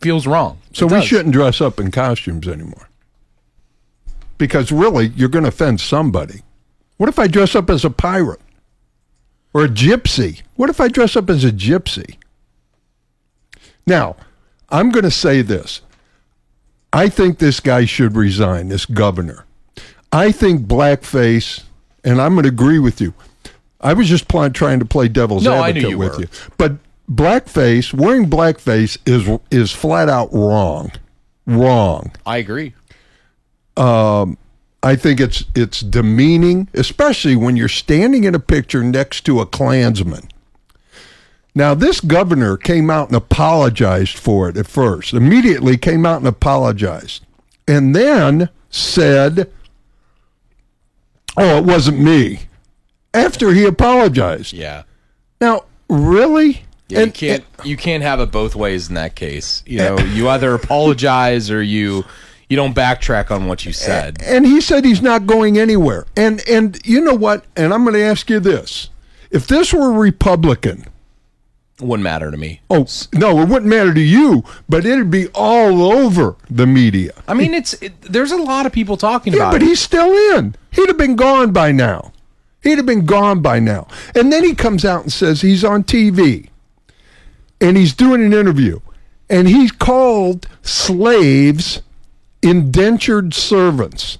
feels wrong. So It we does. shouldn't dress up in costumes anymore. Because really, you're going to offend somebody. What if I dress up as a pirate? Or a gypsy? What if I dress up as a gypsy? Now, I'm going to say this. I think this guy should resign, this governor. I think blackface, and I'm going to agree with you. I was just pl- trying to play devil's No, advocate you with were. you. But blackface, wearing blackface is is flat out wrong. Wrong. I agree. Um, I think it's it's demeaning, especially when you're standing in a picture next to a Klansman. Now, this governor came out and apologized for it at first. Immediately came out and apologized, and then said, "Oh, it wasn't me." After he apologized. Yeah. Now, really? Yeah, you can't you can't have it both ways in that case. You know, you either apologize or you you don't backtrack on what you said. and he said he's not going anywhere. And and you know what? And I'm going to ask you this: if this were Republican, Wouldn't matter to me. oh no, it wouldn't matter to you, but it'd be all over the media. I mean, it's it, there's a lot of people talking about it. Yeah, about but it. he's still in. He'd have been gone by now. He'd have been gone by now. And then he comes out and says he's on TV and he's doing an interview and he's called slaves indentured servants.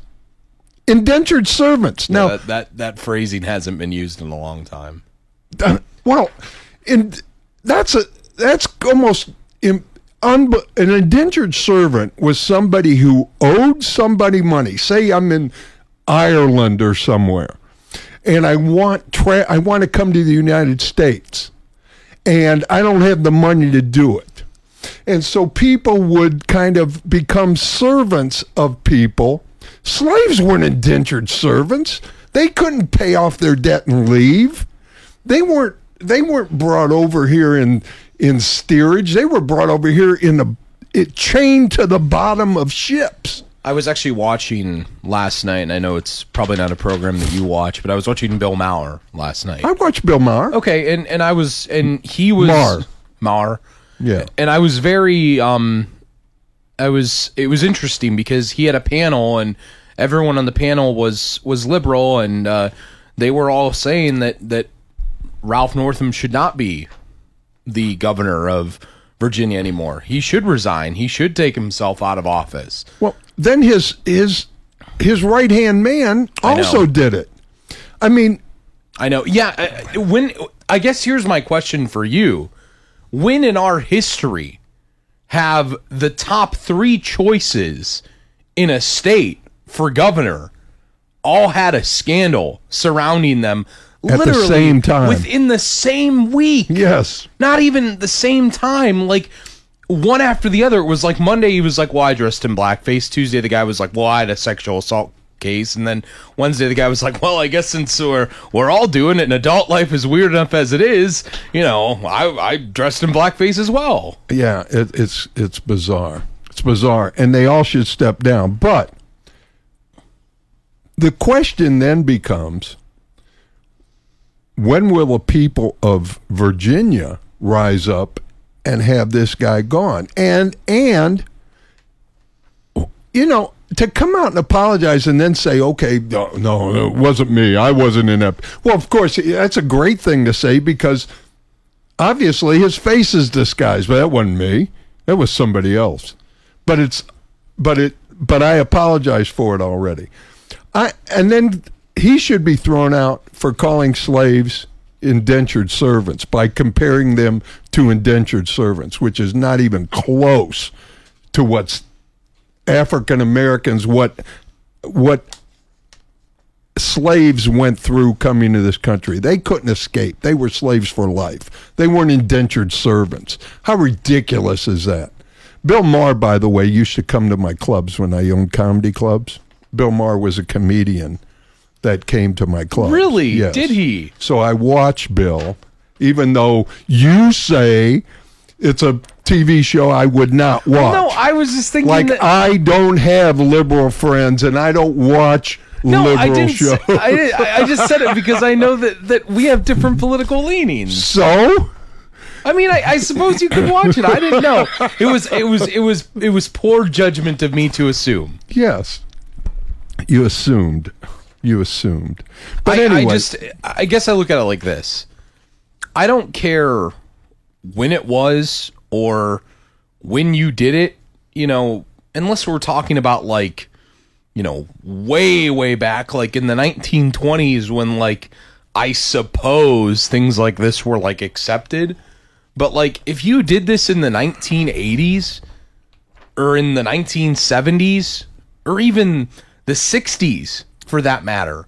Indentured servants. now Now, that, that that phrasing hasn't been used in a long time. uh, well, in, that's a that's almost unbe- an indentured servant was somebody who owed somebody money. Say I'm in Ireland or somewhere, and I want tra- I want to come to the United States, and I don't have the money to do it, and so people would kind of become servants of people. Slaves weren't indentured servants. They couldn't pay off their debt and leave they weren't they weren't brought over here in in steerage. They were brought over here in a it chained to the bottom of ships. I was actually watching last night, and I know it's probably not a program that you watch, but I was watching Bill Maher last night. I watched Bill Maher. Okay, and and I was and he was Maher. Maher. Yeah. and I was very um I was it was interesting because he had a panel and everyone on the panel was was liberal and uh they were all saying that that Ralph Northam should not be the governor of Virginia anymore. He should resign. He should take himself out of office. Well, then his his his right hand man also did it. I mean, I know. Yeah, uh, when I guess here's my question for you. When in our history have the top 3 choices in a state for governor all had a scandal surrounding them At the literally same time. within the same week? yes. Not even the same time, like one after the other. It was like Monday he was like, "Well, I dressed in blackface." Tuesday the guy was like, "Well, I had a sexual assault case," and then Wednesday the guy was like, "Well, I guess since we're we're all doing it, and adult life is weird enough as it is, you know, I I dressed in blackface as well." Yeah, it, it's it's bizarre. It's bizarre, and they all should step down. But the question then becomes: When will the people of Virginia rise up and have this guy gone? And and you know, to come out and apologize and then say, "Okay, no, no, it wasn't me. I wasn't in that." Well, of course, that's a great thing to say because obviously his face is disguised, but that wasn't me. That was somebody else. But it's, but it, but I apologize for it already. I and then he should be thrown out for calling slaves indentured servants by comparing them to indentured servants, which is not even close to what's African Americans what what slaves went through coming to this country. They couldn't escape. They were slaves for life. They weren't indentured servants. How ridiculous is that? Bill Maher, by the way, used to come to my clubs when I owned comedy clubs. Bill Maher was a comedian that came to my club. Really? Yes. Did he? So I watch Bill, even though you say it's a TV show I would not watch. No, I was just thinking like that. I don't have liberal friends and I don't watch no, liberal I didn't. shows. Say, I, didn't- I I just said it because I know that that we have different political leanings. so I mean, I, I suppose you could watch it. I didn't know. It was it was it was it was poor judgment of me to assume. yes, you assumed. You assumed. But I, anyway, I just I guess I look at it like this. I don't care when it was or when you did it, you know, unless we're talking about like, you know, way way back like in the 1920s when like I suppose things like this were like accepted. But like if you did this in the 1980s or in the 1970s or even the 60s for that matter,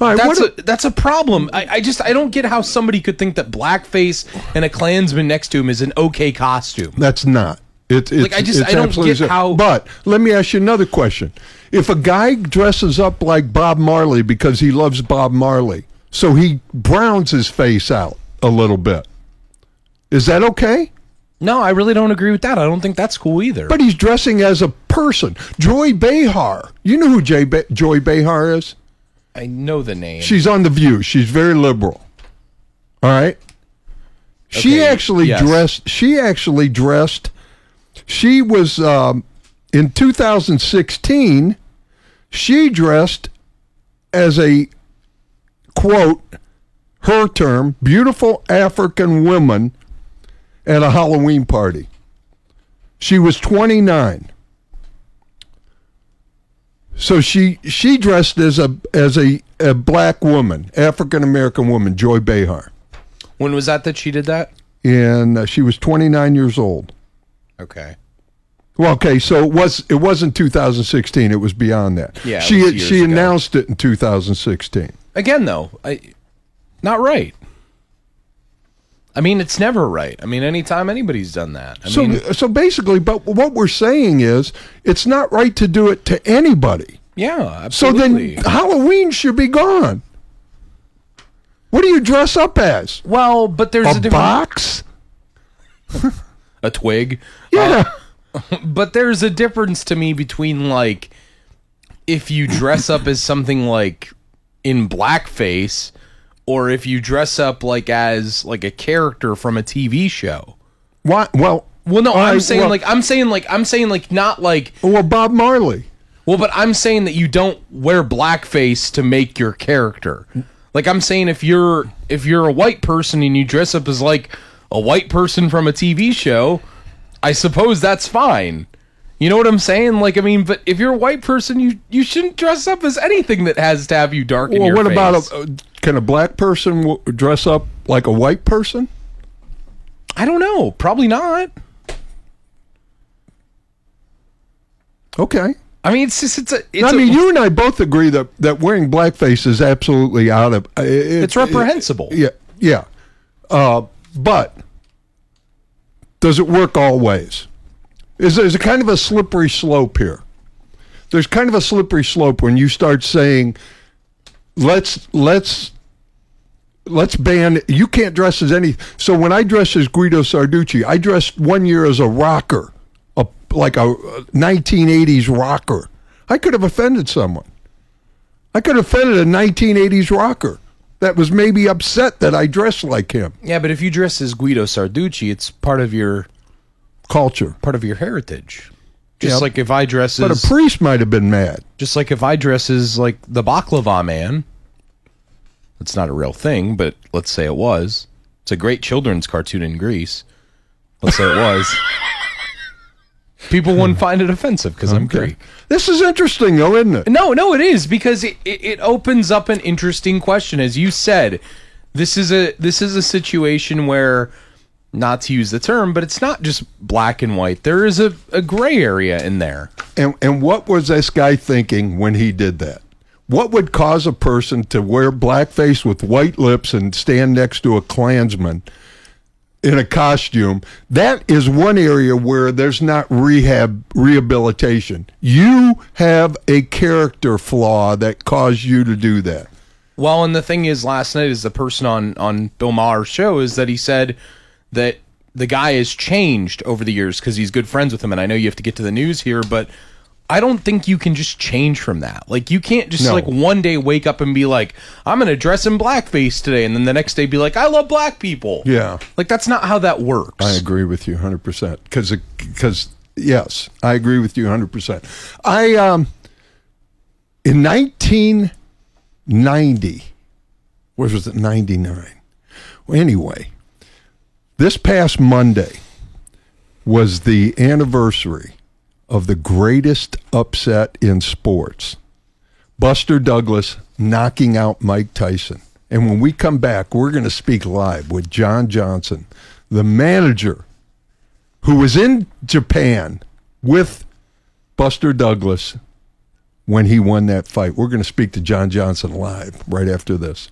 all right, that's a that's a problem. I, I just I don't get how somebody could think that blackface and a Klansman next to him is an okay costume. That's not. It, it's, Like, I just- I don't get how- But let me ask you another question: If a guy dresses up like Bob Marley because he loves Bob Marley, so he browns his face out a little bit, is that okay? No, I really don't agree with that. I don't think that's cool either. But he's dressing as a person. Joy Behar. You know who Jay Be- Joy Behar is? I know the name. She's on The View. She's very liberal. All right. She actually yes. dressed. She actually dressed. She was um, in 2016. She dressed as a quote her term beautiful African woman at a Halloween party. She was 29. So she she dressed as a as a, a black woman, African American woman, Joy Behar, when was that that she did that? and uh, she was 29 years old. Okay. Well, okay, so it was it wasn't 2016; it was beyond that. Yeah, she she ago. announced it in 2016. Again, though, I not right. I mean, it's never right. I mean, anytime anybody's done that. I So mean, so basically, but what we're saying is, it's not right to do it to anybody. yeah, absolutely. So then Halloween should be gone. What do you dress up as? well, but there's a, A box? a twig. Yeah. Uh, but there's a difference to me between like if you dress up as something like in blackface or if you dress up like as like a character from a TV show. Why? Well, Well, no, I'm right, saying well- like I'm saying like I'm saying like not like well, Bob Marley. well, but I'm saying that you don't wear blackface to make your character. Like I'm saying if you're if you're a white person and you dress up as like a white person from a TV show, I suppose that's fine. You know what I'm saying? Like I mean, but if you're a white person, you you shouldn't dress up as anything that has to have you darken Well, your what face. about a, can a black person w- dress up like a white person? I don't know. Probably not. Okay. I mean, it's just it's a it's I a- mean, you and I both agree that, that wearing blackface is absolutely out of. it- it's reprehensible. yeah, yeah. Uh, but does it work all ways? Is there's a kind of a slippery slope here? There's kind of a slippery slope when you start saying, "Let's let's let's ban." You can't dress as any. So when I dress as Guido Sarducci, I dressed one year as a rocker, a like a 1980s rocker. I could have offended someone. I could have offended a 1980s rocker that was maybe upset that I dressed like him. yeah, but if you dress as Guido Sarducci, it's part of your Culture. part of your heritage. Just Yeah. like if I dress But as a priest might have been mad. just like if I dress as like the baklava man. It's not a real thing, but let's say it was. It's a great children's cartoon in Greece. Let's say it was. people wouldn't find it offensive because I'm great. This is interesting, though, isn't it? No, no, it is because it, it, it opens up an interesting question. As you said, this is a this is a situation where, not to use the term, but it's not just black and white. There is a, a gray area in there. And and what was this guy thinking when he did that? What would cause a person to wear blackface with white lips and stand next to a Klansman in a costume? That is one area where there's not rehab rehabilitation. You have a character flaw that caused you to do that. Well, and the thing is, last night is the person on on Bill Maher's show is that he said that the guy has changed over the years because he's good friends with him. And I know you have to get to the news here, but I don't think you can just change from that. Like you can't just No. like one day wake up and be like, I'm gonna dress in blackface today, and then the next day be like, I love black people. Yeah. Like that's not how that works. I agree with you 100% because because yes, I agree with you 100%. I um in 1990 where was it 99? Well, anyway, this past Monday was the anniversary of the greatest upset in sports. Buster Douglas knocking out Mike Tyson. And when we come back, we're going to speak live with John Johnson, the manager who was in Japan with Buster Douglas when he won that fight. We're going to speak to John Johnson live right after this.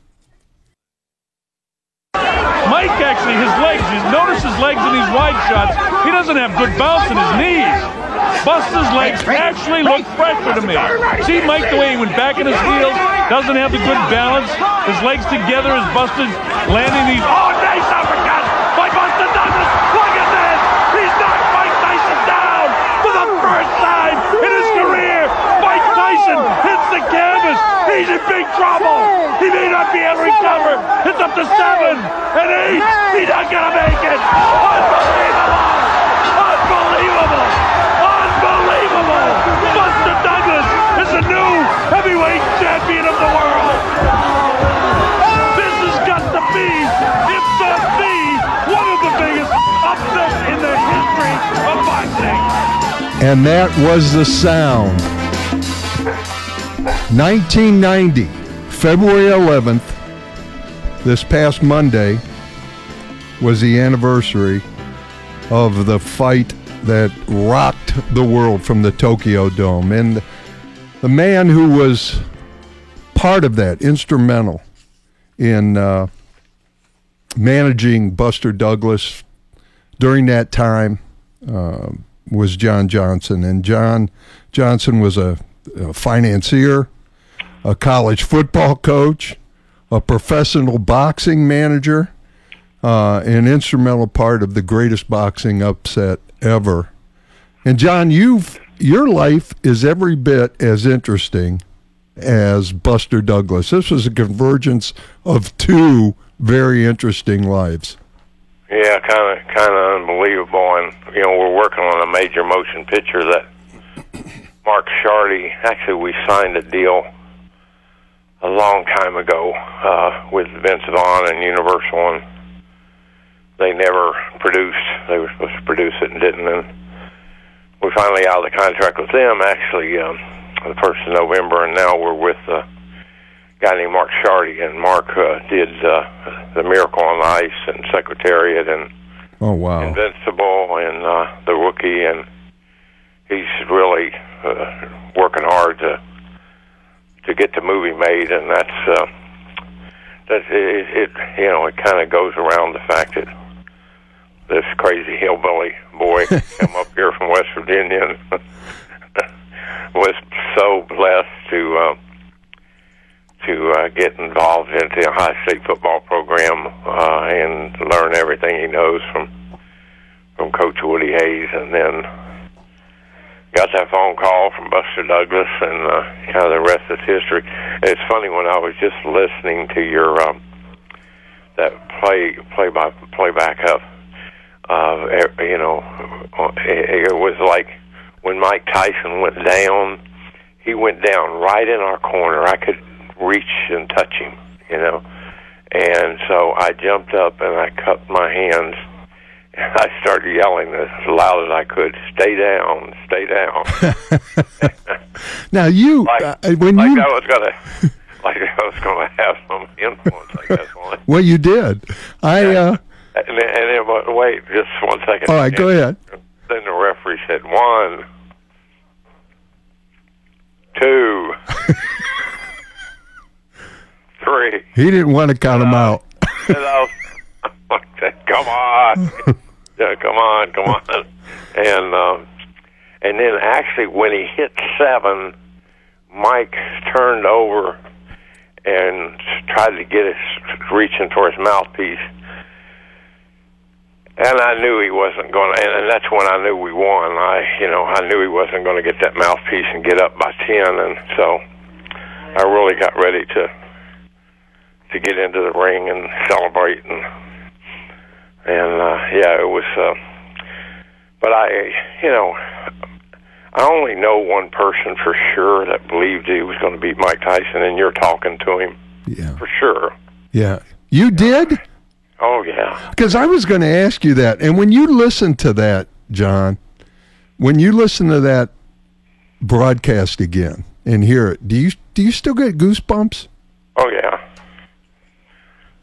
Mike actually, his legs, you notice his legs in these wide shots, he doesn't have good bounce in his knees. Buster's legs actually look fresher to me. See Mike the way he went back in his heels, doesn't have the good balance. His legs together as Buster's landing these. Oh, nice uppercut by Buster Douglas. Look at this. He's knocked Mike Tyson down for the first time in his career. Mike Tyson hits the canvas. He's in big trouble. He may not be able to recover. It's up to seven and eight. He's not gonna make it. Unbelievable! Unbelievable! Unbelievable! Buster Douglas is the new heavyweight champion of the world. This has got to be, if not the, one of the biggest upsets in the history of boxing. And that was the sound. 1990, February 11th, this past Monday, was the anniversary of the fight that rocked the world from the Tokyo Dome. And the man who was part of that, instrumental in uh, managing Buster Douglas during that time, uh, was John Johnson. And John Johnson was a, a financier, a college football coach, a professional boxing manager, uh, an instrumental part of the greatest boxing upset ever. And John, you've your life is every bit as interesting as Buster Douglas. This was a convergence of two very interesting lives. Yeah, kind of, kind of unbelievable. And you know, we're working on a major motion picture that Mark Ciardi. Actually, we signed a deal a long time ago uh, with Vince Vaughn and Universal, and they never produced. They were supposed to produce it and didn't. And we finally out of the contract with them. Actually, um, the first of November, and now we're with. Uh, guy named Mark Ciardi, and Mark uh, did uh, the Miracle on Ice and Secretariat and Oh wow! Invincible and uh, the Rookie, and he's really uh, working hard to to get the movie made, and that's uh, that it, it you know it kind of goes around the fact that this crazy hillbilly boy come up here from West Virginia and was so blessed to. Uh, to uh, get involved into a high state football program uh, and learn everything he knows from from Coach Woody Hayes, and then got that phone call from Buster Douglas, and uh, kind of the rest is history. It's funny when I was just listening to your um, that play play by playback of uh, you know it, it was like when Mike Tyson went down, he went down right in our corner. I could reach and touch him, you know. And so I jumped up and I cupped my hands I started yelling as loud as I could, "Stay down, stay down!" Now you, like, uh, when like you, I was gonna, like I was gonna have some influence, I guess. On it. well, you did. I, uh, And and then, but wait, just one second. all right, go ahead. Then the referee said one, two, three. He didn't want to count them out. And I was like, come on, yeah, come on, come on. And um, and then actually, when he hit seven, Mike turned over and tried to get his reaching for his mouthpiece. And I knew he wasn't going to, and, and that's when I knew we won. I, you know, I knew he wasn't going to get that mouthpiece and get up by ten, and so I really got ready to to get into the ring and celebrate, and and uh, yeah, it was. Uh, but I, you know, I only know one person for sure that believed he was going to beat Mike Tyson, and you're talking to him Yeah, for sure. yeah. You did Oh yeah. because I was going to ask you that. And when you listen to that, John, when you listen to that broadcast again and hear it, do you do you still get goosebumps? Oh yeah,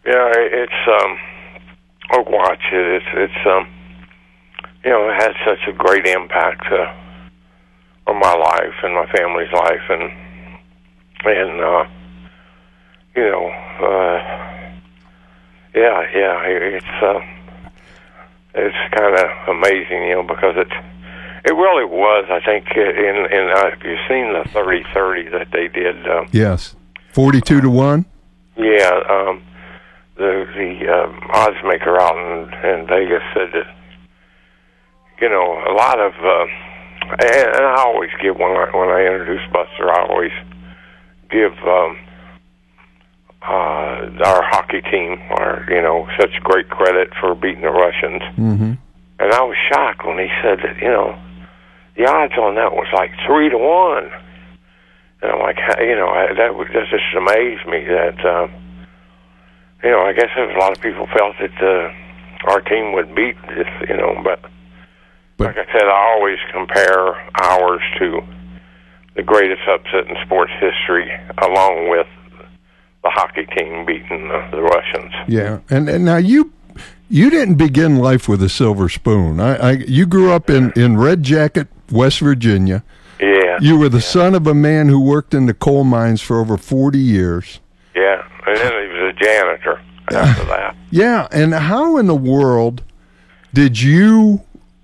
yeah. It's um, oh watch it. It's it's um, you know, it had such a great impact uh, on my life and my family's life, and and uh, you know, uh, yeah, yeah. It's uh, it's kind of amazing, you know, because it it really was. I think in in uh, if you've seen the thirty thirty that they did. Uh, Yes, forty-two to one. yeah, um, the the um, odds maker out in, in Vegas said that you know a lot of, uh, and, and I always give when I when I introduce Buster, I always give um, uh, our hockey team, our you know, such great credit for beating the Russians. Mm-hmm. And I was shocked when he said that, you know, the odds on that was like three to one. And I'm like, you know, I, that would that just amazed me that, uh, you know, I guess a lot of people felt that uh, our team would beat this, you know, but, But- like I said, I always compare ours to the greatest upset in sports history, along with the hockey team beating the, the Russians. Yeah, and and now you you didn't begin life with a silver spoon. I, I you grew up in in Red Jacket, West Virginia. Yeah. You were the son of a man who worked in the coal mines for over forty years. Yeah, and then he was a janitor after that. Yeah, and how in the world did you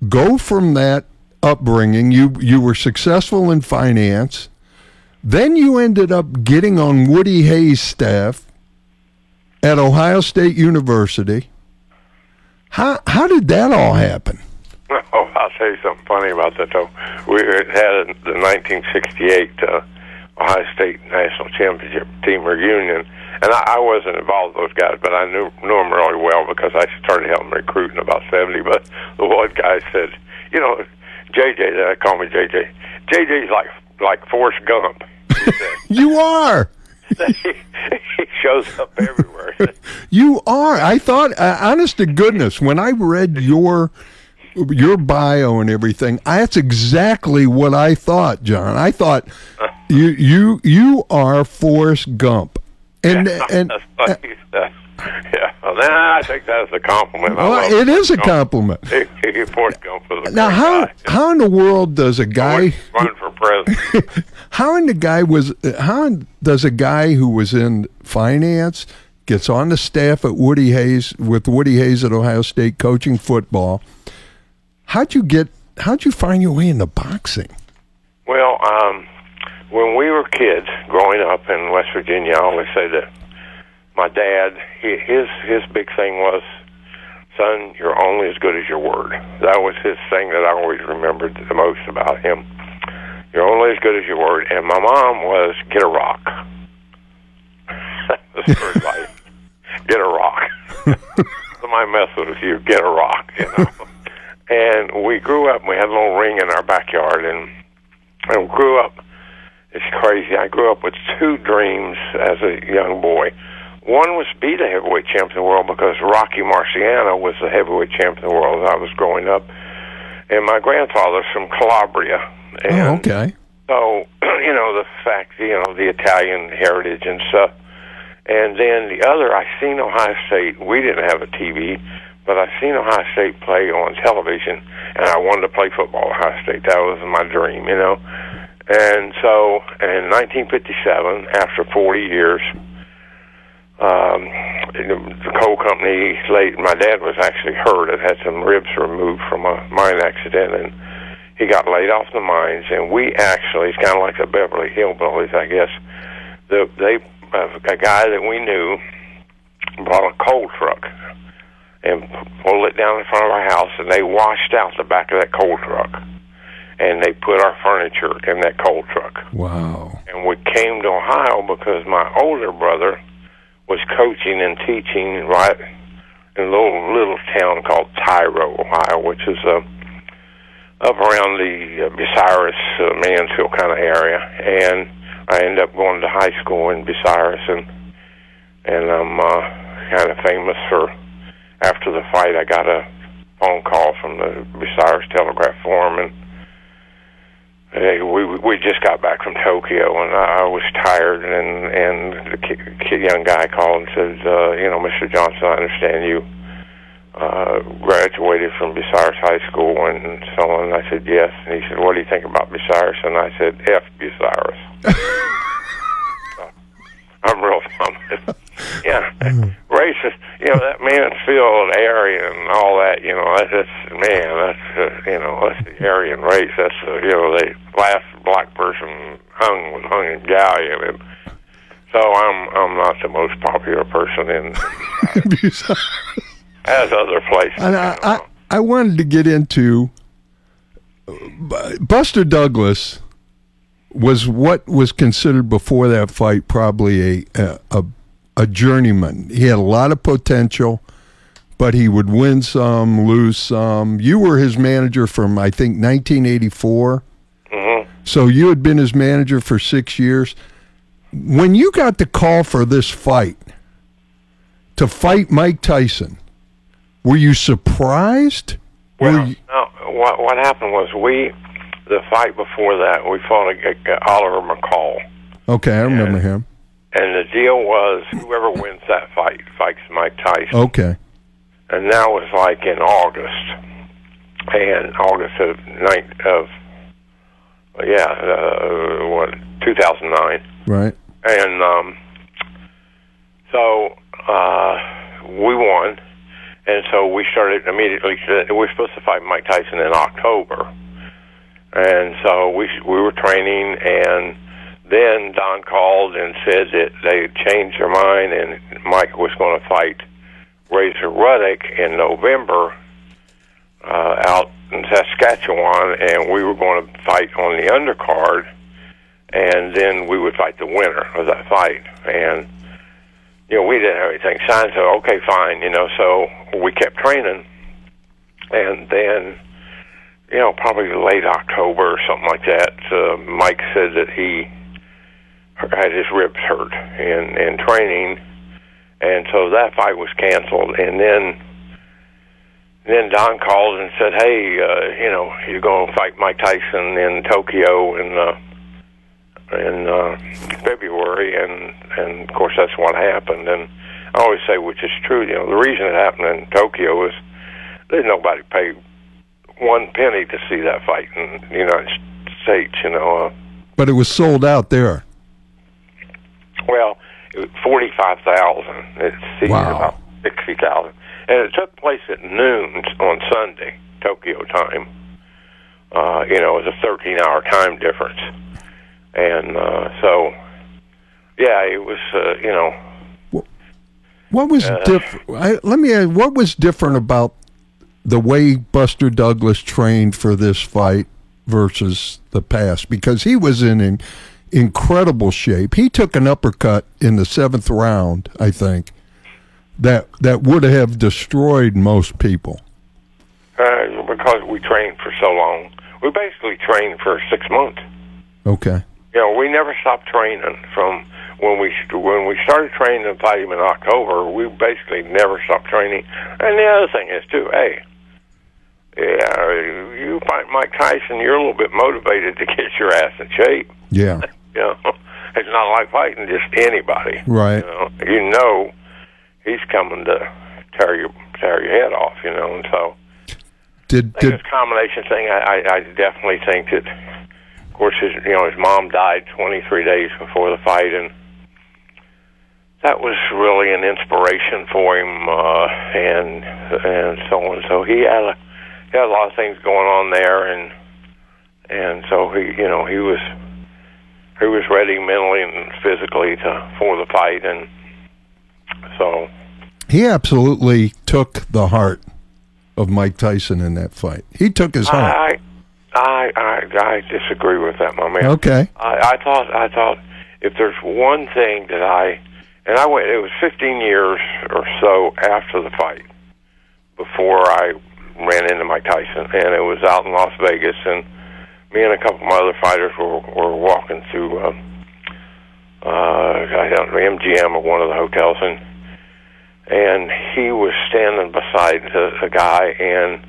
go from that upbringing? You you were successful in finance, then you ended up getting on Woody Hayes' staff at Ohio State University. How how did that all happen? Oh, I'll tell you something funny about that though. We had the 1968 uh, Ohio State national championship team reunion, and I, I wasn't involved with those guys, but I knew knew them really well because I started helping recruit in about 70. But the one guy said, you know, JJ, they call me JJ. JJ's like like Forrest Gump. You are. he shows up everywhere. You are. I thought, uh, honest to goodness, when I read your your bio and everything, that's exactly what I thought, John. I thought you you you are Forrest Gump, and and That's funny stuff. Yeah, well, I think that's a compliment. Well, it is a compliment. He, he, Forrest Gump was a Now, how guy. how in the world does a guy Run for president. how in the guy was how in- does a guy who was in finance gets on the staff at Woody Hayes with Woody Hayes at Ohio State coaching football? How'd you get? How'd you find your way into boxing? Well, um, when we were kids growing up in West Virginia, I always say that my dad, he, his his big thing was, son, you're only as good as your word. That was his thing that I always remembered the most about him. You're only as good as your word. And my mom was get a rock. That's her advice. Get a rock. Somebody mess with you, get a rock. You know. and we grew up. We had a little ring in our backyard, and and grew up. It's crazy. I grew up with two dreams as a young boy. One almost be the heavyweight champion of the world because Rocky Marciano was the heavyweight champion of the world as I was growing up, and my grandfather's from Calabria. Oh, and Oh, okay. so, you know, the fact, you know, the Italian heritage and stuff. And then the other, I seen Ohio State. We didn't have a TV, but I seen Ohio State play on television, and I wanted to play football at Ohio State. That was my dream, you know. And so, in 1957, after 40 years, um, the coal company late. My dad was actually hurt and had some ribs removed from a mine accident, and he got laid off the mines. And we actually, it's kind of like the Beverly Hillbillies, I guess. The, they, uh, a guy that we knew, brought a coal truck and pulled it down in front of our house, and they washed out the back of that coal truck, and they put our furniture in that coal truck Wow. and we came to Ohio because my older brother was coaching and teaching right in a little little town called Tiro, Ohio, which is uh, up around the uh, Bucyrus, uh, Mansfield kind of area. And I ended up going to high school in Bucyrus, and and I'm uh, kind of famous for. After the fight, I got a phone call from the Bucyrus Telegraph Forum. Hey, we we just got back from Tokyo, and I, was tired. And and the kid, young guy called and says, uh, you know, Mr. Johnson, I understand you uh, graduated from Bucyrus High School and so on. And I said yes, and he said, what do you think about Bucyrus? And I said, F Bucyrus. I'm real fun. Yeah, racist. You know that Mansfield area and all that. You know that's, that's man. That's uh, you know that's the Aryan race. That's uh, you know the last black person hung was hung in Galion, and so I'm I'm not the most popular person in as other places. And I, I, I wanted to get into uh, Buster Douglas was what was considered before that fight probably a, a a journeyman. He had a lot of potential, but he would win some, lose some. You were his manager from I think 1984. Mm-hmm. So you had been his manager for six years. When you got the call for this fight to fight Mike Tyson, were you surprised? Well, you- no, what what happened was we the fight before that we fought a, a, Oliver McCall, okay, I remember him. And the deal was whoever wins that fight fights Mike Tyson. Okay. and that was like in August, and August of nine of yeah, uh, what two thousand nine, Right. and um, so uh, we won, and so we started immediately. We were supposed to fight Mike Tyson in October, and so we we were training, and then Don called and said that they had changed their mind, and Mike was going to fight Razor Ruddock in November uh, out in Saskatchewan, and we were going to fight on the undercard, and then we would fight the winner of that fight. And you know, we didn't have anything signed, so okay, fine, you know. So we kept training, and then you know, probably late October or something like that. Uh, Mike said that he had his ribs hurt in in training, and so that fight was canceled. And then then Don called and said, "Hey, uh, you know, you're going to fight Mike Tyson in Tokyo in uh, in uh, February," and and of course that's what happened. And I always say, which is true, you know, the reason it happened in Tokyo is there's nobody paid one penny to see that fight in the United States. You know, uh, But it was sold out there. Well, forty five thousand. It seated Wow. about sixty thousand, and it took place at noon on Sunday, Tokyo time. Uh, you know, it was a thirteen hour time difference, and uh, so yeah, it was. Uh, you know, What was Uh, different? Let me ask, what was different about the way Buster Douglas trained for this fight versus the past? Because he was in, in incredible shape. He took an uppercut in the seventh round, I think, that that would have destroyed most people. uh, because we trained for so long, we basically trained for six months. Okay. You know, we never stopped training from when we when we started training and fighting in October, we basically never stopped training. And the other thing is too, hey, yeah, you fight Mike Tyson, you're a little bit motivated to get your ass in shape. Yeah. You know, it's not like fighting just anybody. Right. You know, you know he's coming to tear your tear your head off. You know, and so Did did this combination thing. I, I, I definitely think that, of course, his you know his mom died 23 days before the fight, and that was really an inspiration for him, uh, and and so on. So he had a he had a lot of things going on there, and and so he you know he was he was ready mentally and physically to for the fight, and so he absolutely took the heart of Mike Tyson in that fight. He took his heart. I, I, I, I disagree with that, my man. Okay. I, I thought, I thought, if there's one thing that I, and I went, it was 15 years or so after the fight before I ran into Mike Tyson, and it was out in Las Vegas, and me and a couple of my other fighters were were walking through, um, uh, I don't know, MGM or one of the hotels, and and he was standing beside a, a guy, and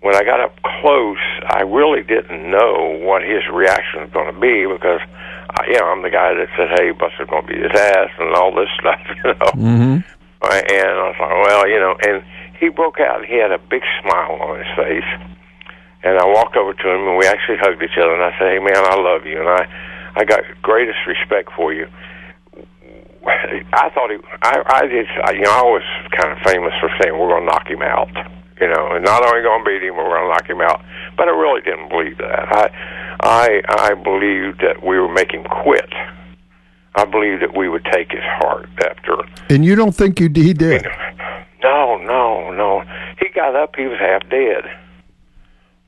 when I got up close, I really didn't know what his reaction was going to be because, I, you know, I'm the guy that said, "Hey, Buster's going to beat his ass" and all this stuff, you know. Mm-hmm. And I was like, well, you know, and he broke out. He had a big smile on his face, and I walked over to him, and we actually hugged each other. And I said, "Hey, man, I love you, and I, I got greatest respect for you." I thought he, I, I did, I, you know, I was kind of famous for saying we're going to knock him out, you know, and not only going to beat him, we're going to knock him out. But I really didn't believe that. I, I, I believed that we were making him quit. I believed that we would take his heart after. And you don't think you he did? No, no, no. He got up. He was half dead.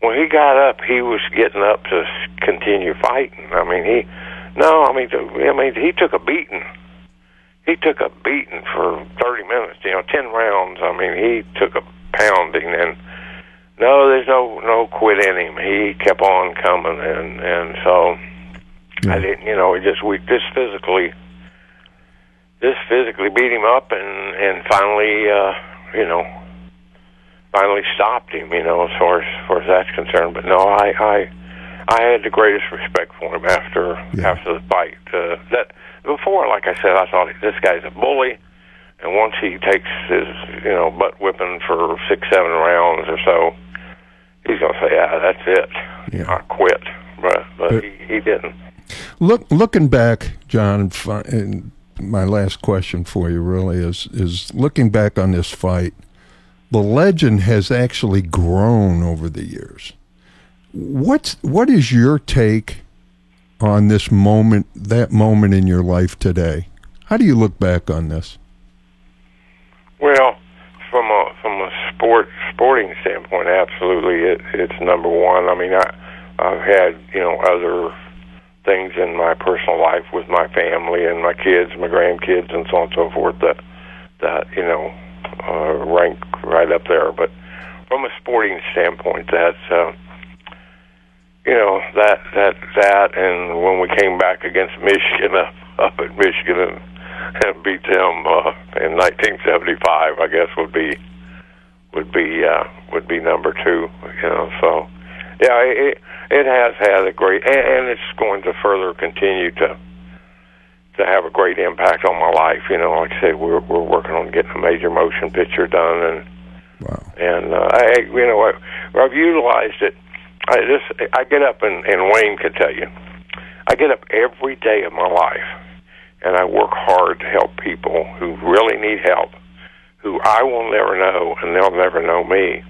When he got up, he was getting up to continue fighting. I mean, he, no, I mean, I mean, he took a beating. He took a beating for thirty minutes. You know, ten rounds. I mean, he took a pounding, and no, there's no no quit in him. He kept on coming, and and so I didn't. You know, it just we just physically, just physically beat him up, and and finally, uh, you know, finally stopped him. You know, as far as, as far as that's concerned. But no, I I I had the greatest respect for him after after the fight. Uh, that before, like I said, I thought this guy's a bully, and once he takes his you know butt whipping for six seven rounds or so, he's gonna say, yeah, that's it. I quit. But but he, he didn't. Look, looking back, John, and my last question for you really is is looking back on this fight. The legend has actually grown over the years. What's what is your take on this moment, that moment in your life today? How do you look back on this? Well, from a from a sport sporting standpoint, absolutely, it, it's number one. I mean, I I've had you know other things in my personal life with my family and my kids, my grandkids, and so on and so forth that that you know uh, rank right up there. But from a sporting standpoint, that's uh, you know that that that, and when we came back against Michigan uh, up at Michigan and, and beat them uh, in 1975, I guess would be would be uh, would be number two. You know, so yeah, it it has had a great, and, and it's going to further continue to to have a great impact on my life. You know, like I said, we're we're working on getting a major motion picture done, and and uh, I, you know, I, I've utilized it. I this I get up and, and Wayne can tell you, I get up every day of my life, and I work hard to help people who really need help, who I will never know, and they'll never know me.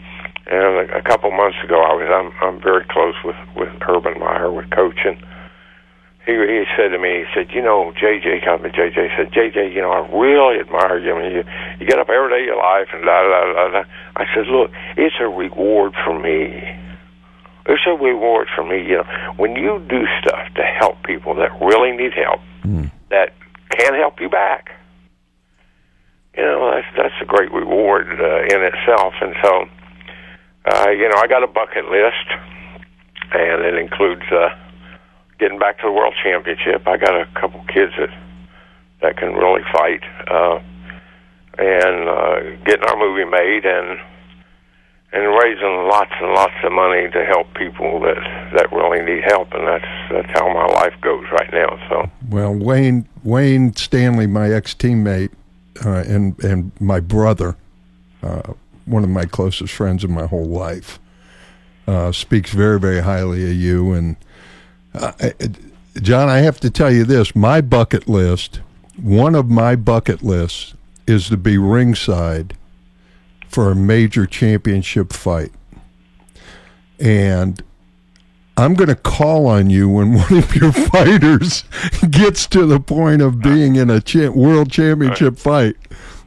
And a, a couple months ago, I was I'm I'm very close with with Urban Meyer with coaching. He he said to me, he said, you know, JJ called me. JJ said, JJ, you know, I really admire you. I mean, you you get up every day of your life and da da da da. I said, look, it's a reward for me. It's a reward for me. You know, when you do stuff to help people that really need help, that can help you back. You know, that's that's a great reward uh, in itself. And so, uh, you know, I got a bucket list, and it includes uh, getting back to the world championship. I got a couple kids that that can really fight, uh, and uh, getting our movie made and and raising lots and lots of money to help people that that really need help, and that's that's how my life goes right now. So Well, Wayne Wayne Stanley, my ex teammate, uh, and and my brother, uh, one of my closest friends in my whole life, uh, speaks very very highly of you. And uh, John, I have to tell you this: my bucket list, one of my bucket lists, is to be ringside for a major championship fight, and I'm going to call on you when one of your fighters gets to the point of being in a cha- world championship fight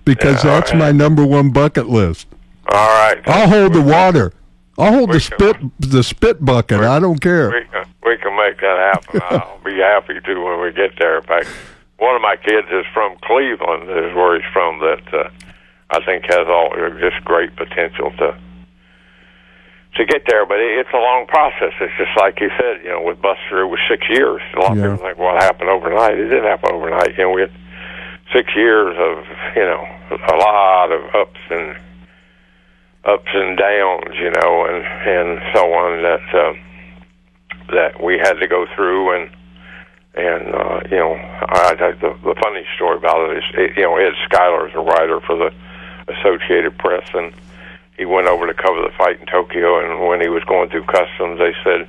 because Yeah, that's right. my number one bucket list. all right, I'll hold the water. I'll hold the spit the spit bucket. I don't care. we can, we can make that happen. I'll be happy to when we get there. In fact, one of my kids is from Cleveland, is where he's from. That uh, I think has all just great potential to to get there. But it, it's a long process. It's just like you said, you know, with Buster, it was six years. A lot Yeah. of people think, well, it happened overnight. It didn't happen overnight. You know, we had six years of you know a lot of ups and ups and downs, you know, and and so on that uh, that we had to go through and and uh, you know I, I, the the funny story about it is it, you know Ed Schuyler is a writer for the Associated Press and he went over to cover the fight in Tokyo and when he was going through customs they said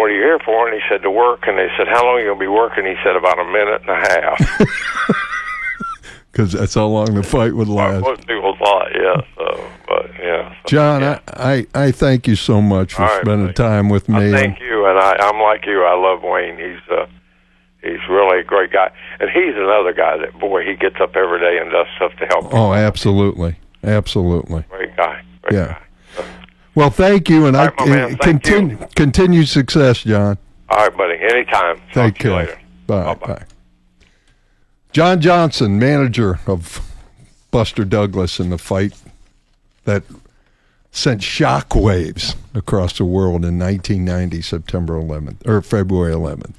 what are you here for? And he said to work. And they said how long are you to be working? He said about a minute and a half Because that's how long the fight would last. most people thought yeah so but yeah so, John, yeah. I, I, I thank you so much for right, spending time with I me. thank you, and I, I'm like you. I love Wayne. He's uh, he's really a great guy, and he's another guy that boy he gets up every day and does stuff to help. oh, absolutely, absolutely. Great guy. Great Yeah. Well, thank you, and I right, man, thank continue continued success, John. All right, buddy. Anytime. Talk to you later. Bye. Bye. John Johnson, manager of Buster Douglas in the fight that sent shockwaves across the world in 1990, September 11th or February 11th.